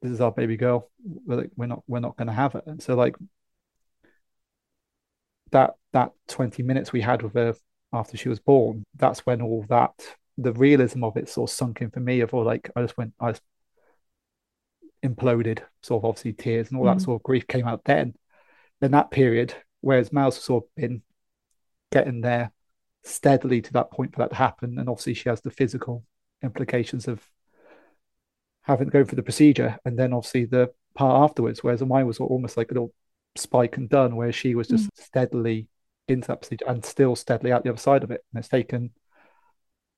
"This is our baby girl. We're, like, we're not, we're not going to have it." And so, like that that twenty minutes we had with her after she was born, that's when all that the realism of it sort of sunk in for me. Of all like, I just went, I just imploded. Sort of obviously tears and all mm. that sort of grief came out then. In that period, whereas Mouse has sort of been getting there steadily to that point for that to happen. And obviously, she has the physical implications of having to go through the procedure, and then obviously the part afterwards. Whereas mine was almost like a little spike and done, where she was just mm. steadily into that procedure and still steadily out the other side of it. And it's taken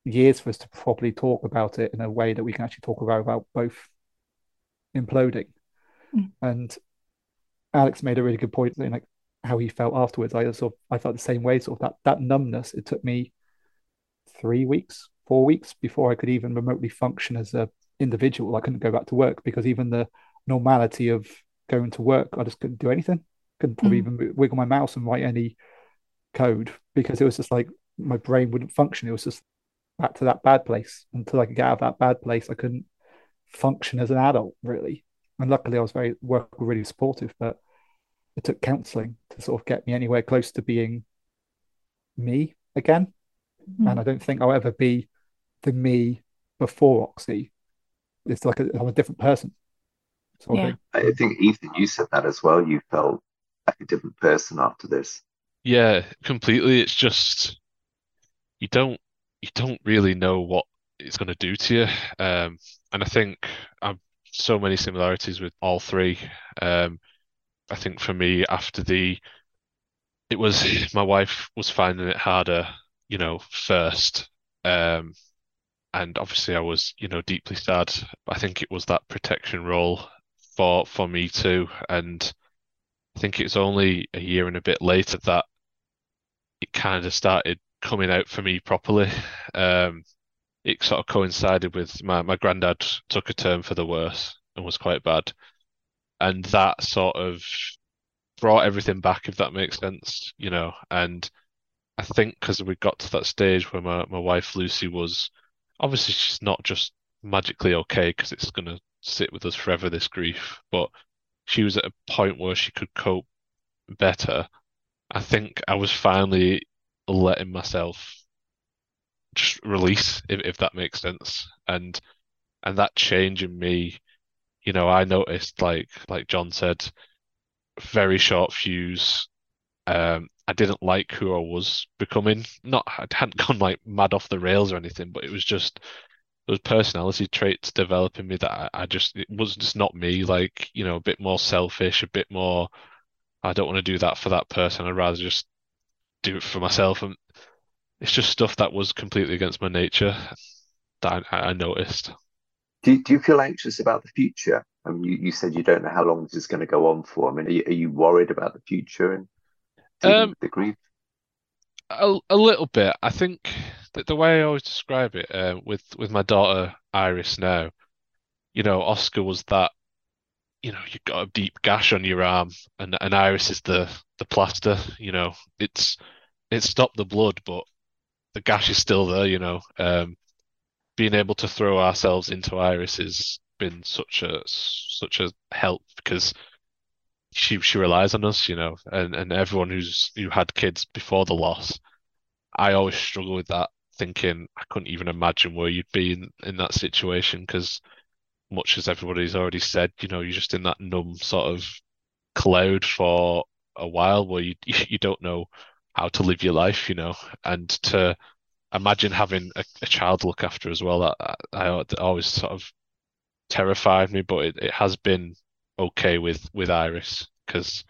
years for us to properly talk about it in a way that we can actually talk about about both imploding. Mm. And Alex made a really good point. Saying like how he felt afterwards. I sort of I felt the same way. Sort of that that numbness. It took me three weeks, four weeks before I could even remotely function as a individual. I couldn't go back to work because even the normality of going to work, I just couldn't do anything. Couldn't probably mm. even wiggle my mouse and write any code because it was just like my brain wouldn't function. It was just back to that bad place. Until I could get out of that bad place, I couldn't function as an adult really. And luckily, I was very work really supportive, but it took counselling to sort of get me anywhere close to being me again. Mm-hmm. And I don't think I'll ever be the me before Oxy. It's like a, I'm a different person. yeah. I think Ethan, you said that as well. You felt like a different person after this. Yeah, completely. It's just you don't you don't really know what it's going to do to you. Um, and I think I've so many similarities with all three. Um, I think for me, after the, it was my wife was finding it harder, you know, first. Um, and obviously I was, you know, deeply sad. I think it was that protection role for for me too. And I think it's only a year and a bit later that it kind of started coming out for me properly. Um, it sort of coincided with my, my granddad took a turn for the worse and was quite bad. And that sort of brought everything back, if that makes sense, you know. And I think because we got to that stage where my, my wife Lucy was obviously she's not just magically okay because it's going to sit with us forever, this grief, but she was at a point where she could cope better. I think I was finally letting myself just release, if, if that makes sense. And and that change in me, you know, I noticed like like John said, very short fuse. Um, I didn't like who I was becoming. Not I hadn't gone like mad off the rails or anything, but it was just those personality traits developing me that I, I just it was just not me. Like you know, a bit more selfish, a bit more. I don't want to do that for that person. I'd rather just do it for myself. And it's just stuff that was completely against my nature that I, I noticed. Do, do you feel anxious about the future? I mean, you, you said you don't know how long this is going to go on for. I mean, are you, are you worried about the future and um, the grief? A, a little bit. I think that the way I always describe it uh, with with my daughter Iris now, you know, Oscar was that, you know, you've got a deep gash on your arm, and Iris is the the plaster. You know, it's it stopped the blood, but the gash is still there. You know, um, being able to throw ourselves into Iris has been such a such a help because she she relies on us. You know, and and everyone who's who had kids before the loss, I always struggle with that, thinking I couldn't even imagine where you'd be in in that situation because much as everybody's already said, you know, you're just in that numb sort of cloud for a while where you you don't know how to live your life, you know, and to imagine having a, a child look after as well. That I, I always sort of terrified me, but it, it has been okay with with Iris because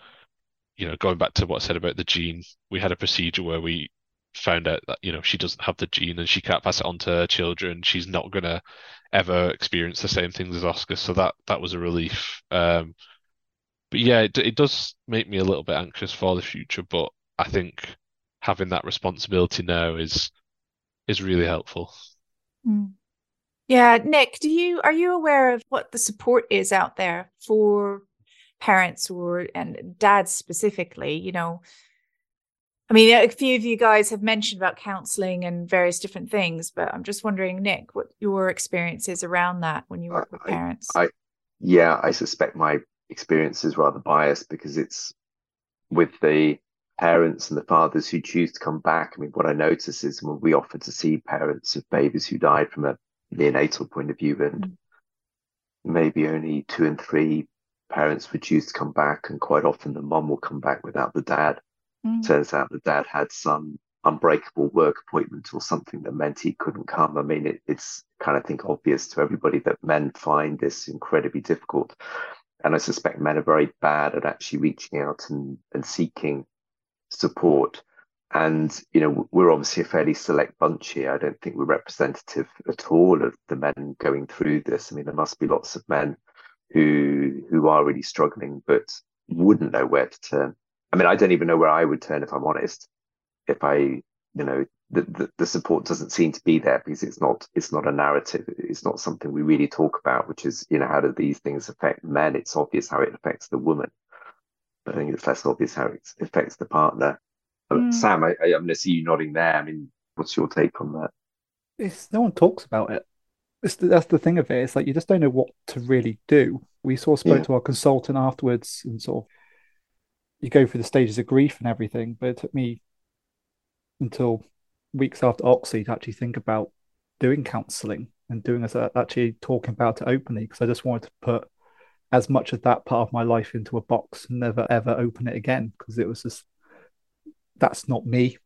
you know going back to what I said about the gene, we had a procedure where we found out that you know she doesn't have the gene and she can't pass it on to her children. She's not gonna ever experience the same things as Oscar, so that that was a relief. Um, but yeah, it, it does make me a little bit anxious for the future. But I think having that responsibility now is is really helpful. Mm. Yeah, Nick, do you are you aware of what the support is out there for parents or and dads specifically? You know, I mean, a few of you guys have mentioned about counseling and various different things, but I'm just wondering, Nick, what your experience is around that when you work with parents. I, yeah, I suspect my experience is rather biased because it's with the parents and the fathers who choose to come back. I mean, what I notice is when we offer to see parents of babies who died from a neonatal point of view, and mm. maybe only two and three parents would choose to come back, and quite often the mom will come back without the dad. Mm. Turns out the dad had some unbreakable work appointment or something that meant he couldn't come. I mean, it, it's kind of think obvious to everybody that men find this incredibly difficult. And I suspect men are very bad at actually reaching out and, and seeking support. And, you know, we're obviously a fairly select bunch here. I don't think we're representative at all of the men going through this. I mean, there must be lots of men who who are really struggling but wouldn't know where to turn. I mean, I don't even know where I would turn if I'm honest. If I, you know, the, the, the support doesn't seem to be there because it's not it's not a narrative. It's not something we really talk about, which is, you know, how do these things affect men? It's obvious how it affects the woman. but I think it's less obvious how it affects the partner. Mm. Sam, I, I, am going to see you nodding there. I mean, what's your take on that? It's no one talks about it. It's, that's the thing of it. It's like you just don't know what to really do. We sort of spoke yeah. to our consultant afterwards and sort of you go through the stages of grief and everything, but it took me until weeks after Oxy to actually think about doing counselling and doing this, uh, actually talking about it openly because I just wanted to put as much of that part of my life into a box and never ever open it again because it was just that's not me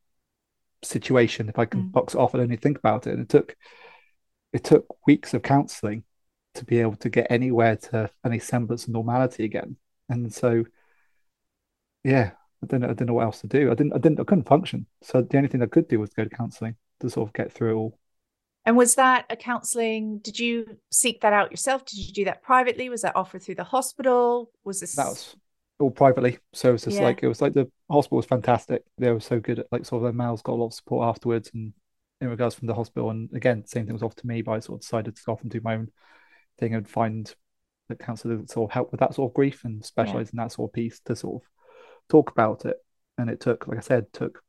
situation. If i can mm. box it off and only think about it. And it took it took weeks of counseling to be able to get anywhere to any semblance of normality again. And so yeah i didn't know i don't know what else to do i didn't i didn't i couldn't function so the only thing i could do was go to counseling to sort of get through it all and was that a counseling? Did you seek that out yourself? Did you do that privately? Was that offered through the hospital? Was this that was all privately? So it was just yeah. like it was like the hospital was fantastic. They were so good at like sort of their males got a lot of support afterwards, and in regards from the hospital. And again, same thing was offered to me, but I sort of decided to go off and do my own thing and find the counsellor that sort of help with that sort of grief and specialize yeah. in that sort of piece to sort of talk about it. And it took, like I said, took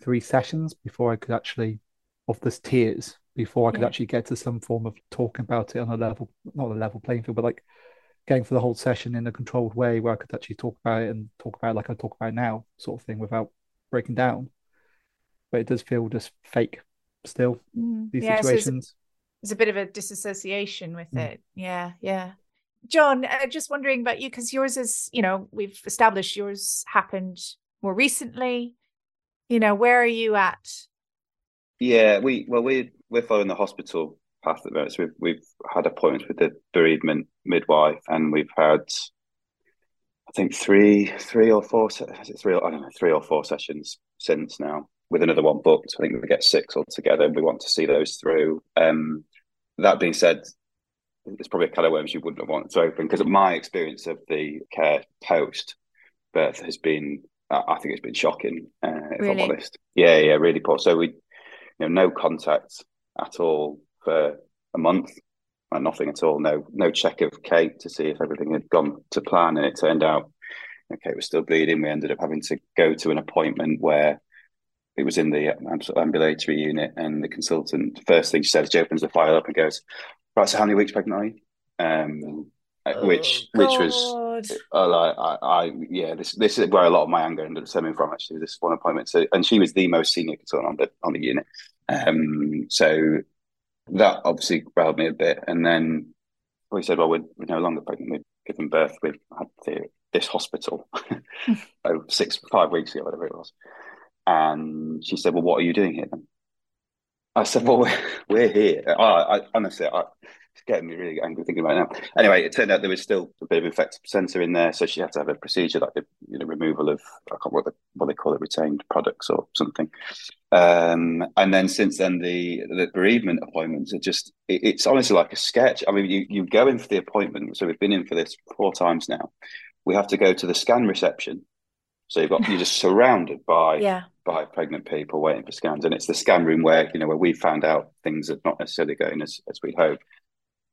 three sessions before I could actually of this tears before I could yeah. actually get to some form of talking about it on a level, not a level playing field, but like going for the whole session in a controlled way where I could actually talk about it and talk about it like I talk about now, sort of thing, without breaking down. But it does feel just fake still, mm. these yeah, situations. So there's a bit of a disassociation with mm. it. Yeah, yeah. John, uh, just wondering about you because yours is, you know, we've established yours happened more recently. You know, where are you at yeah, we well we we're following the hospital path at the moment. So we've we've had appointments with the bereavement midwife, and we've had I think three three or four three I don't know three or four sessions since now with another one booked. I think we get six altogether, and we want to see those through. Um, that being said, it's probably a kind of worms you wouldn't have wanted to open because my experience of the care post birth has been I think it's been shocking, uh, if really? I'm honest. Yeah, yeah, really poor. So we you know, no contact at all for a month, and nothing at all. No, no check of Kate to see if everything had gone to plan, and it turned out Kate was still bleeding. We ended up having to go to an appointment where it was in the ambulatory unit, and the consultant first thing she said, she opens the file up and goes, "Right, so how many weeks pregnant are you?" Um, oh, which God. which was uh, like I, I, yeah this this is where a lot of my anger ended up stemming from actually this one appointment. So and she was the most senior consultant on the on the unit. Um so that obviously riled me a bit. And then we said well we're, we're no longer pregnant. We've given birth. We've had the, this hospital oh, six five weeks ago whatever it was. And she said well what are you doing here then I said well we're, here I, I honestly I it's getting me really angry thinking about it now. Anyway, it turned out there was still a bit of infected placenta in there, so she had to have a procedure like the you know removal of I can't what, the, what they call it retained products or something. Um, and then since then, the the bereavement appointments are just it, it's honestly like a sketch. I mean, you you go in for the appointment, so we've been in for this four times now. We have to go to the scan reception, so you've got you're just surrounded by yeah. by pregnant people waiting for scans, and it's the scan room where you know where we found out things are not necessarily going as as we'd hoped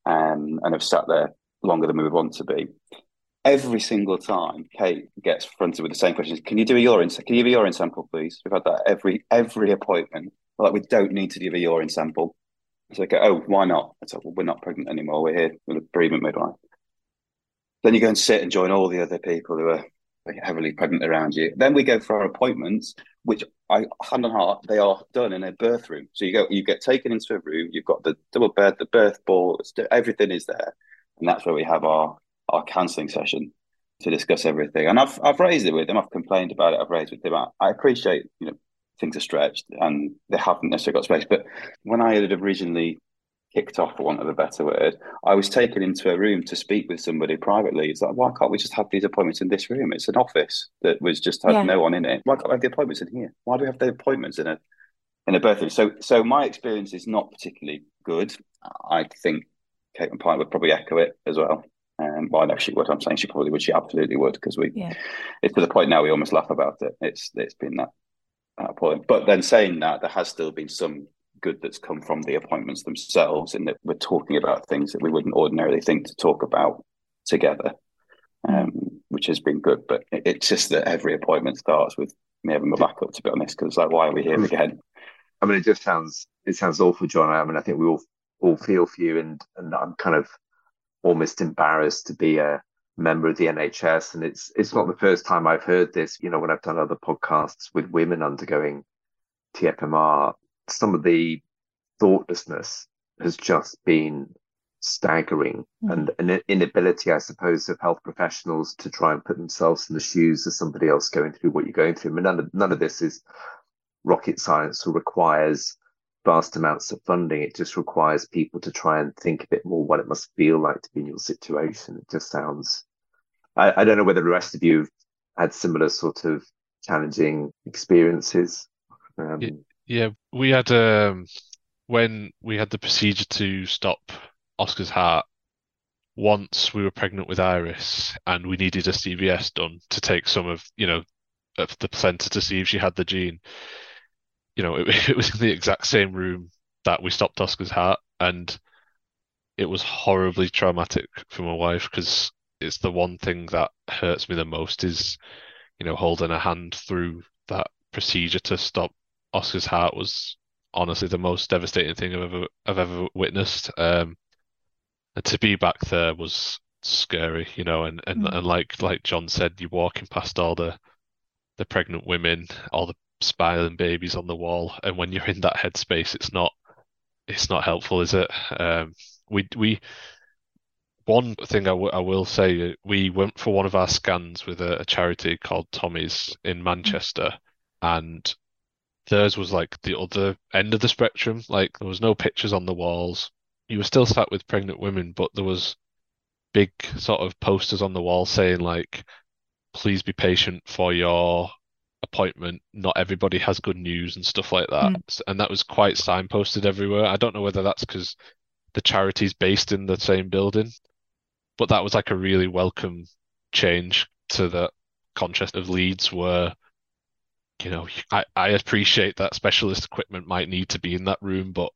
um, and have sat there longer than we would want to be. Every single time, Kate gets fronted with the same questions. Can you do a urine? Can you give a urine sample, please? We've had that every every appointment. Like we don't need to give a urine sample. So they go, oh, why not? I said, well, we're not pregnant anymore. We're here with a bereavement midwife. Then you go and sit and join all the other people who are heavily pregnant around you. Then we go for our appointments, which I hand on heart, they are done in a birth room. So you go, you get taken into a room. You've got the double bed, the birth ball, everything is there, and that's where we have our our counselling session to discuss everything. And I've I've raised it with them. I've complained about it. I've raised it with them. I, I appreciate you know things are stretched and they haven't necessarily got space. But when I had originally kicked off, for want of a better word, I was taken into a room to speak with somebody privately. It's like, why can't we just have these appointments in this room? It's an office that was just had yeah. no one in it. Why can't we have the appointments in here? Why do we have the appointments in a in a birth? So, so my experience is not particularly good. I think Kate and Pine would probably echo it as well. Um, well, know she would. I'm saying she probably would. She absolutely would because we. Yeah. It's to the point now we almost laugh about it. It's it's been that, that point. But then saying that, there has still been some good that's come from the appointments themselves, in that we're talking about things that we wouldn't ordinarily think to talk about together, um, which has been good. But it, it's just that every appointment starts with me having my back up, to be honest, because like, why are we here Mm. again? I mean, it just sounds it sounds awful, John. I mean, I think we all all feel for you, and and I'm kind of almost embarrassed to be a member of the NHS, and it's it's not the first time I've heard this. You know, when I've done other podcasts with women undergoing TFMR, some of the thoughtlessness has just been staggering, Mm. and an inability, I suppose, of health professionals to try and put themselves in the shoes of somebody else going through what you're going through. I mean, none of none of this is rocket science or requires vast amounts of funding. It just requires people to try and think a bit more what it must feel like to be in your situation. It just sounds. I, I don't know whether the rest of you have had similar sort of challenging experiences. Um, Yeah. We had um when we had the procedure to stop Oscar's heart. Once we were pregnant with Iris, and we needed a CVS done to take some of, you know, of the placenta to see if she had the gene. You know, it, it was in the exact same room that we stopped Oscar's heart, and it was horribly traumatic for my wife because it's the one thing that hurts me the most is, you know, holding a hand through that procedure to stop Oscar's heart was honestly the most devastating thing I've ever I've ever witnessed. Um, and to be back there was scary, you know, and, and, Mm. and like like John said, you're walking past all the the pregnant women, all the smiling babies on the wall, and when you're in that headspace, it's not it's not helpful, is it? Um, we we one thing I, w I will say, uh, we went for one of our scans with a, a charity called Tommy's in Manchester, and theirs was like the other end of the spectrum. Like there was no pictures on the walls. You were still sat with pregnant women, but there was big sort of posters on the wall saying like, please be patient for your appointment. Not everybody has good news and stuff like that. Mm. And that was quite signposted everywhere. I don't know whether that's because the charity's based in the same building, but that was like a really welcome change to the contrast of Leeds where you know, I, I appreciate that specialist equipment might need to be in that room, but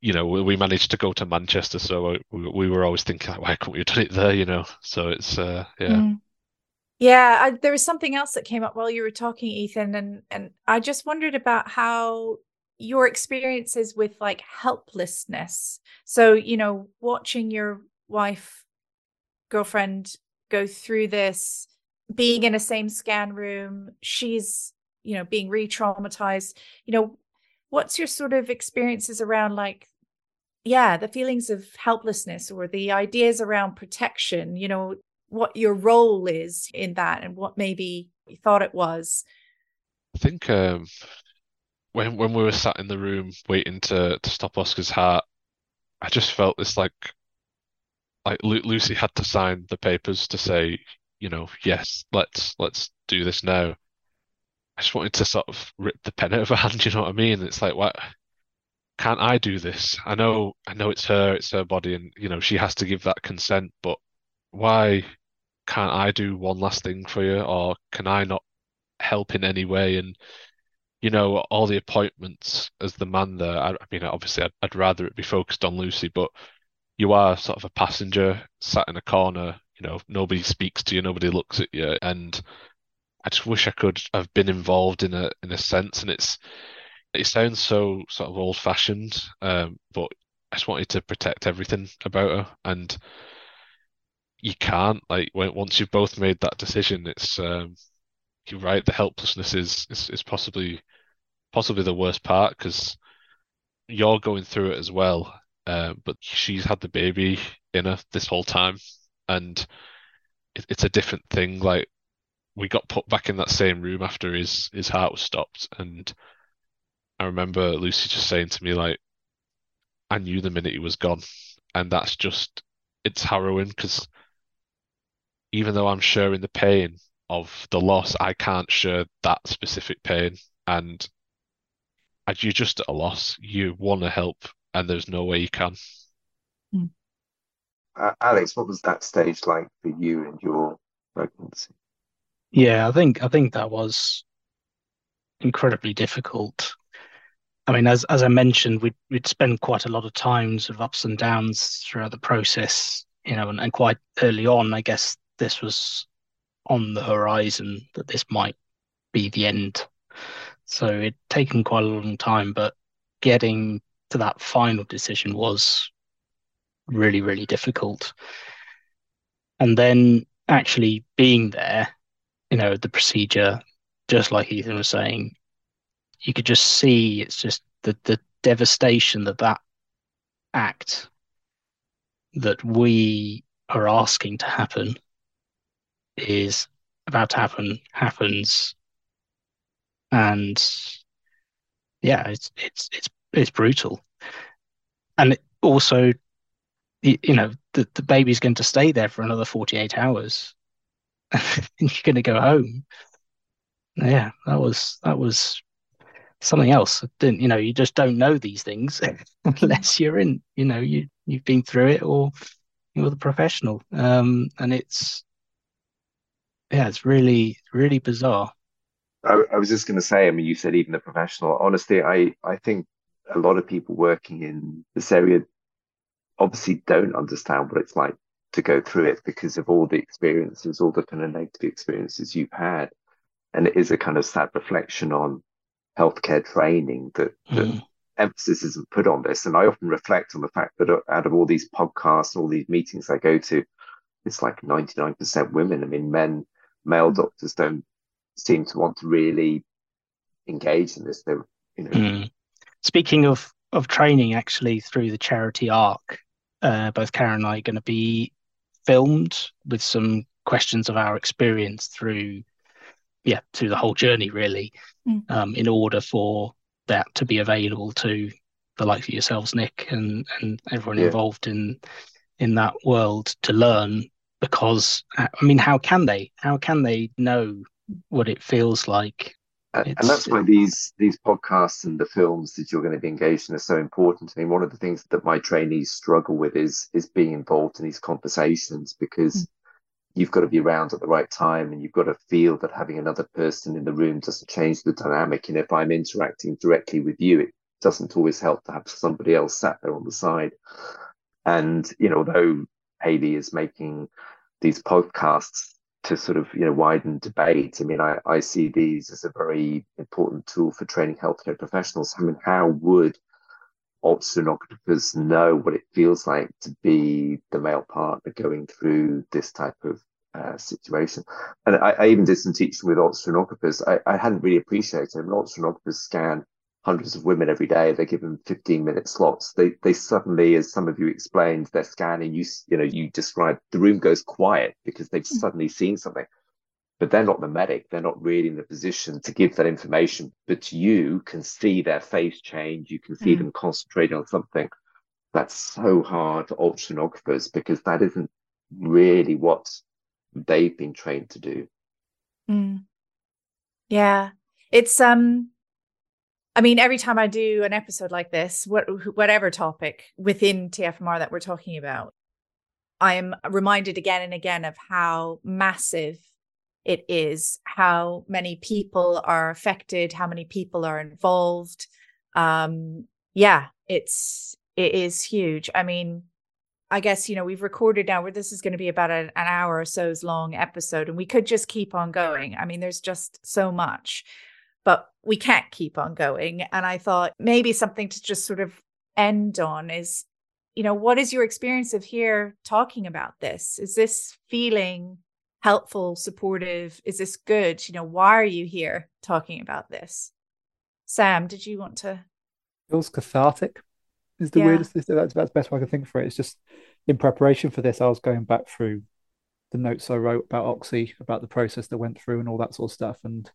you know, we, we managed to go to Manchester, so we, we were always thinking, why couldn't we have done it there, you know? So it's uh, yeah, Mm. Yeah, I, there was something else that came up while you were talking, Ethan, and and I just wondered about how your experiences with like helplessness. So, you know, watching your wife, girlfriend go through this, being in a same scan room, she's, you know, being re-traumatized. You know, what's your sort of experiences around like yeah, the feelings of helplessness or the ideas around protection, you know, what your role is in that and what maybe you thought it was. I think um, when when we were sat in the room waiting to to stop Oscar's heart, I just felt this like like Lu Lucy had to sign the papers to say, you know, yes, let's let's do this now. I just wanted to sort of rip the pen out of her hand, you know what I mean? It's like, what? Can't I do this? I know, I know it's her, it's her body, and you know she has to give that consent, but why can't I do one last thing for you, or can I not help in any way? And you know, all the appointments as the man there. I, I mean, obviously, I'd, I'd rather it be focused on Lucy, but you are sort of a passenger sat in a corner. You know, nobody speaks to you, nobody looks at you, and I just wish I could have been involved in a in a sense. And it's it sounds so sort of old fashioned, um, but I just wanted to protect everything about her, and you can't. Like when once you've both made that decision, it's um, you're right. The helplessness is is, is possibly possibly the worst part because you're going through it as well, uh, but she's had the baby in her this whole time, and it, it's a different thing. Like we got put back in that same room after his his heart was stopped, and I remember Lucy just saying to me like, "I knew the minute he was gone," and that's just it's harrowing because even though I'm sharing the pain of the loss, I can't share that specific pain, and and you're just at a loss. You want to help, and there's no way you can. uh, Alex, what was that stage like for you and your pregnancy? Yeah, I think I think that was incredibly difficult. I mean, as as I mentioned, we'd we'd spend quite a lot of times of ups and downs throughout the process, you know, and, and quite early on, I guess this was on the horizon that this might be the end. So it'd taken quite a long time, but getting to that final decision was really, really difficult. And then actually being there, you know, the procedure, just like Ethan mm-hmm. was saying, you could just see it's just the the devastation that that act that we are asking to happen is about to happen happens. And yeah it's it's it's it's brutal. And also you, you know the, the baby's going to stay there for another 48 hours you're going to go home. Yeah that was that was something else. Didn't you know you just don't know these things unless you're in you know you you've been through it or you're the professional. Um and it's yeah it's really really bizarre. I, I was just going to say, I mean, you said even the professional. Honestly, I I think a lot of people working in this area obviously don't understand what it's like to go through it because of all the experiences, all the kind of negative experiences you've had, and it is a kind of sad reflection on healthcare training that, that mm. emphasis isn't put on this. And I often reflect on the fact that out of all these podcasts, all these meetings I go to, it's like 99% women. I mean, men, male mm. doctors don't seem to want to really engage in this. They're, you know. Mm. Speaking of of training, actually through the charity ARC, uh, both Karen and I are going to be filmed with some questions of our experience through, yeah, through the whole journey really, mm. um, in order for that to be available to the likes of yourselves, Nick, and and everyone yeah. involved in in that world to learn. Because I mean, how can they? How can they know what it feels like. And that's why these these podcasts and the films that you're going to be engaged in are so important. I mean, one of the things that my trainees struggle with is is being involved in these conversations because mm. you've got to be around at the right time and you've got to feel that having another person in the room doesn't change the dynamic. And if I'm interacting directly with you, it doesn't always help to have somebody else sat there on the side. And you know, although Haley is making these podcasts to sort of you know widen debate. I mean, I, I see these as a very important tool for training healthcare professionals. I mean, how would ultrasonographers know what it feels like to be the male partner going through this type of uh, situation? And I, I, even did some teaching with ultrasonographers. I, I hadn't really appreciated it. ultrasonographers scan hundreds of women every day. They're given 15 minute slots. They they suddenly, as some of you explained, they're scanning. You you know you described the room goes quiet because they've mm-hmm. suddenly seen something. But they're not the medic. They're not really in the position to give that information. But you can see their face change. You can see mm-hmm. them concentrating on something. That's so hard for ultrasonographers because that isn't really what they've been trained to do. Mm. Yeah, it's um I mean, every time I do an episode like this, what, whatever topic within TFMR that we're talking about, I am reminded again and again of how massive it is, how many people are affected, how many people are involved. Um, yeah, it's it is huge. I mean, I guess you know we've recorded now where this is going to be about an, an hour or so's long episode, and we could just keep on going. I mean, there's just so much but we can't keep on going. And I thought maybe something to just sort of end on is, you know, what is your experience of here talking about this? Is this feeling helpful, supportive? Is this good? You know, why are you here talking about this? Sam, did you want to? Feels cathartic. Is the yeah. weirdest. That's, that's the best way I can think for it. It's just in preparation for this, I was going back through the notes I wrote about Oxy, about the process that went through, and all that sort of stuff, and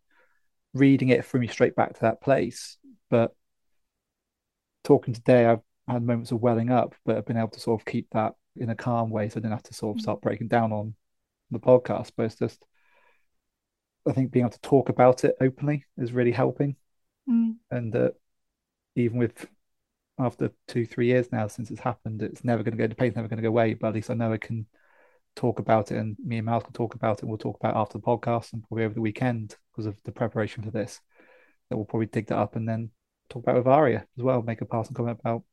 reading it threw me straight back to that place. But talking today, I've had moments of welling up, but I've been able to sort of keep that in a calm way, so I didn't have to sort of start breaking down on the podcast. But it's just, I think being able to talk about it openly is really helping, mm. and that even with after two, three years now since it's happened. It's never going to go. The pain's never going to go away. But at least I know I can talk about it, and me and Mal can talk about it. We'll talk about after the podcast and probably over the weekend because of the preparation for this. That we'll probably dig that up and then talk about with Aria as well. Make a passing comment about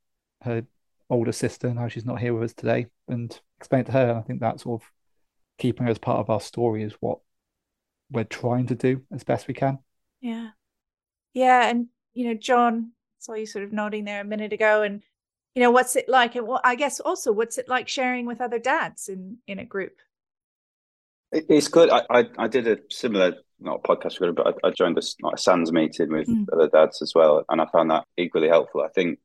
her older sister and how she's not here with us today, and explain to her. And I think that sort of keeping her as part of our story is what we're trying to do as best we can. Yeah. Yeah. And, you know, John, saw you sort of nodding there a minute ago. And, you know, what's it like? And well, I guess also what's it like sharing with other dads in, in a group? It's good. I, I, I did a similar, not a podcast, but I, I joined a, like a Sands meeting with mm. other dads as well. And I found that equally helpful. I think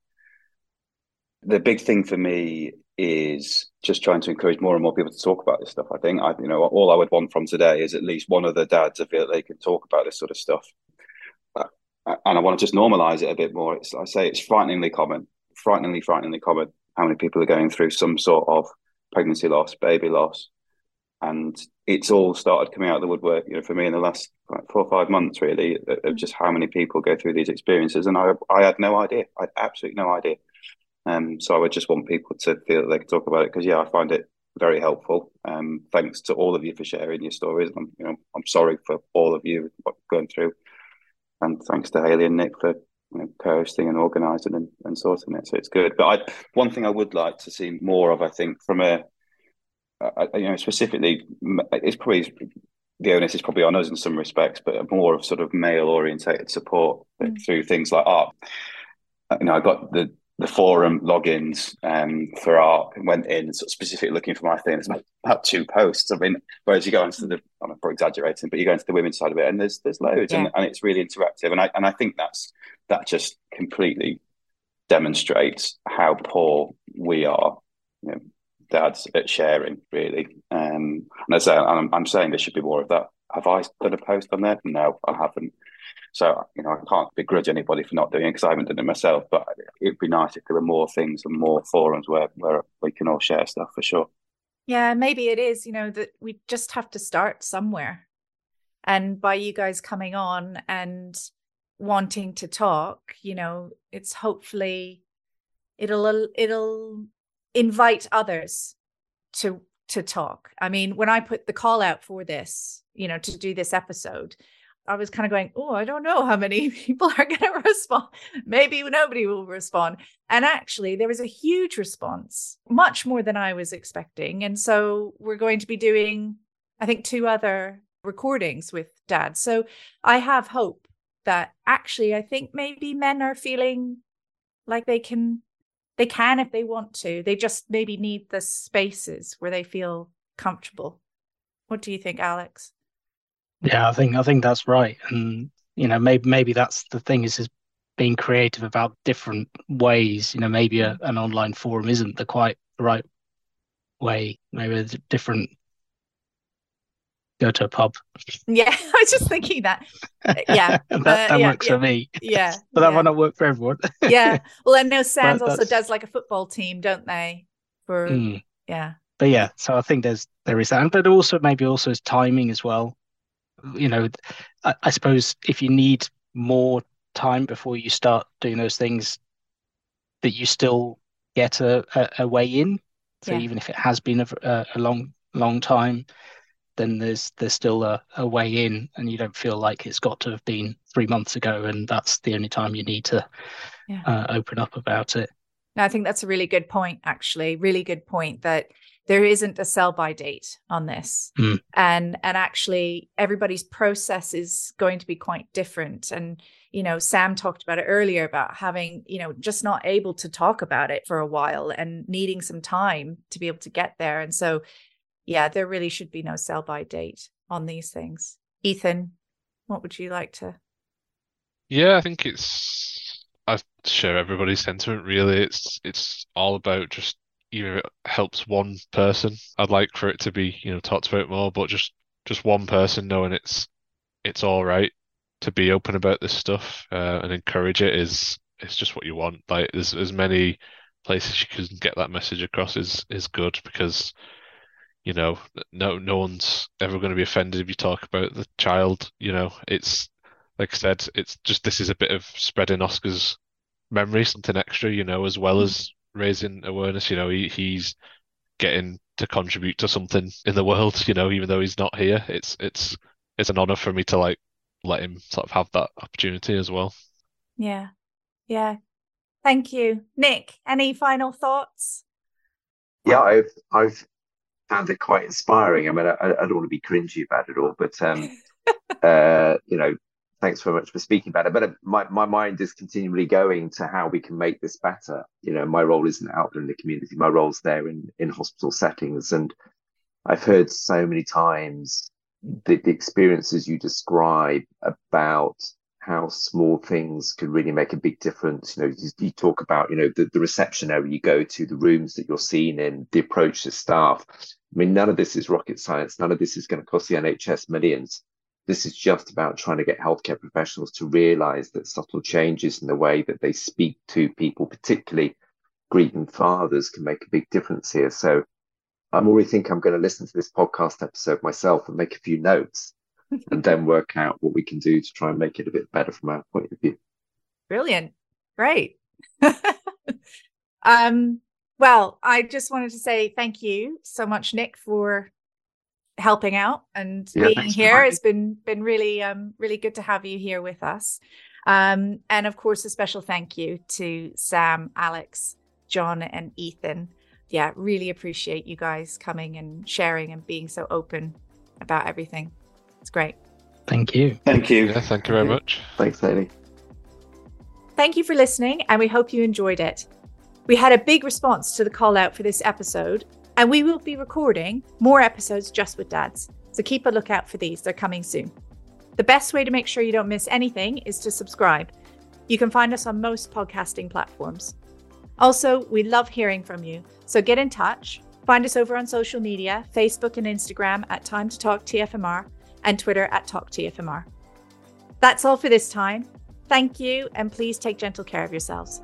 the big thing for me is just trying to encourage more and more people to talk about this stuff. I think I, you know, all I would want from today is at least one of the dads to feel they can talk about this sort of stuff, uh, and I want to just normalize it a bit more. It's, I say it's frighteningly common, frighteningly, frighteningly common. How many people are going through some sort of pregnancy loss, baby loss, and it's all started coming out of the woodwork. You know, for me in the last like, four or five months, really, of just how many people go through these experiences, and I, I had no idea. I had absolutely no idea. Um, so I would just want people to feel that they can talk about it because yeah, I find it very helpful. Um, thanks to all of you for sharing your stories. I'm, you know, I'm sorry for all of you what going through, and thanks to Hayley and Nick for you know, co-hosting and organising and, and sorting it. So it's good. But I, one thing I would like to see more of, I think, from a, a you know, specifically, it's probably the onus is probably on us in some respects, but more of sort of male orientated support mm. through things like ARC. You know, I got the the forum logins um, for ARC and went in sort of specifically looking for my thing. It's about, about, two posts. I mean, whereas you go into the, I'm probably exaggerating, but you go into the women's side of it and there's there's loads yeah. and, and it's really interactive. And I and I think that's that just completely demonstrates how poor we are, you know, dads at sharing really. Um, and as I I'm, I'm saying there should be more of that. Have I done a post on there? No, I haven't. So, you know, I can't begrudge anybody for not doing it because I haven't done it myself. But it'd be nice if there were more things and more forums where, where we can all share stuff for sure. Yeah, maybe it is, you know, that we just have to start somewhere. And by you guys coming on and wanting to talk, you know, it's hopefully it'll it'll invite others to to talk. I mean, when I put the call out for this, you know, to do this episode, I was kind of going, oh, I don't know how many people are going to respond. Maybe nobody will respond. And actually, there was a huge response, much more than I was expecting. And so we're going to be doing, I think, two other recordings with dad. So I have hope that actually, I think maybe men are feeling like they can, they can if they want to. They just maybe need the spaces where they feel comfortable. What do you think, Alex? Yeah, I think I think that's right, and you know maybe maybe that's the thing is is being creative about different ways. You know, maybe a, an online forum isn't the quite right way. Maybe different go to a pub. Yeah, I was just thinking that. Yeah, that, uh, yeah, works yeah. for me. Yeah, but that yeah. might not work for everyone. yeah, well, I know Sands also does like a football team, don't they? For mm. yeah. But yeah, so I think there's there is that, but also maybe also is timing as well you know, I, I suppose if you need more time before you start doing those things, that you still get a, a, a way in. So even if it has been a, a long long time, then there's there's still a, a way in, and you don't feel like it's got to have been three months ago, and that's the only time you need to yeah. uh, open up about it. No, I think that's a really good point. Actually, really good point that there isn't a sell by date on this mm. and and actually everybody's process is going to be quite different and you know sam talked about it earlier about having you know just not able to talk about it for a while and needing some time to be able to get there and so yeah there really should be no sell by date on these things. Ethan what would you like to? Yeah i think it's i share everybody's sentiment really. It's it's all about just even if it helps one person, I'd like for it to be, you know, talked about more, but just just one person knowing it's it's all right to be open about this stuff uh, and encourage it is is just what you want. Like there's as many places you can get that message across is is good because you know no no one's ever going to be offended if you talk about the child. You know, it's like I said, it's just this is a bit of spreading Oscar's memory, something extra, you know, as well as raising awareness. You know, he, he's getting to contribute to something in the world, you know, even though he's not here. It's it's it's an honor for me to like let him sort of have that opportunity as well. Yeah. Yeah. Thank you. Nick, any final thoughts? Yeah, I've I've found it quite inspiring. I mean, I, I don't want to be cringy about it all, but um, uh, you know, thanks very much for speaking about it. But uh, my, my mind is continually going to how we can make this better. You know, my role isn't out there in the community. My role's there in, in hospital settings. And I've heard so many times the, the experiences you describe about how small things can really make a big difference. You know, you, you talk about, you know, the, the reception area you go to, the rooms that you're seen in, the approach to staff. I mean, none of this is rocket science. None of this is going to cost the NHS millions this is just about trying to get healthcare professionals to realize that subtle changes in the way that they speak to people, particularly grieving fathers, can make a big difference here. So I'm already thinking I'm going to listen to this podcast episode myself and make a few notes and then work out what we can do to try and make it a bit better from our point of view. Brilliant. Great. um, well, I just wanted to say thank you so much, Nick, for helping out and yeah, being here. It's been been really um really good to have you here with us. Um, and of course, a special thank you to Sam, Alex, John, and Ethan. Yeah, really appreciate you guys coming and sharing and being so open about everything. It's great. Thank you. Thank you. Yeah, thank you very much. Thanks, Hayley. Thank you for listening, and we hope you enjoyed it. We had a big response to the call out for this episode, and we will be recording more episodes just with dads. So keep a lookout for these, they're coming soon. The best way to make sure you don't miss anything is to subscribe. You can find us on most podcasting platforms. Also, we love hearing from you, so get in touch. Find us over on social media Facebook and Instagram at Time to Talk TFMR and Twitter at Talk TFMR. That's all for this time. Thank you, and please take gentle care of yourselves.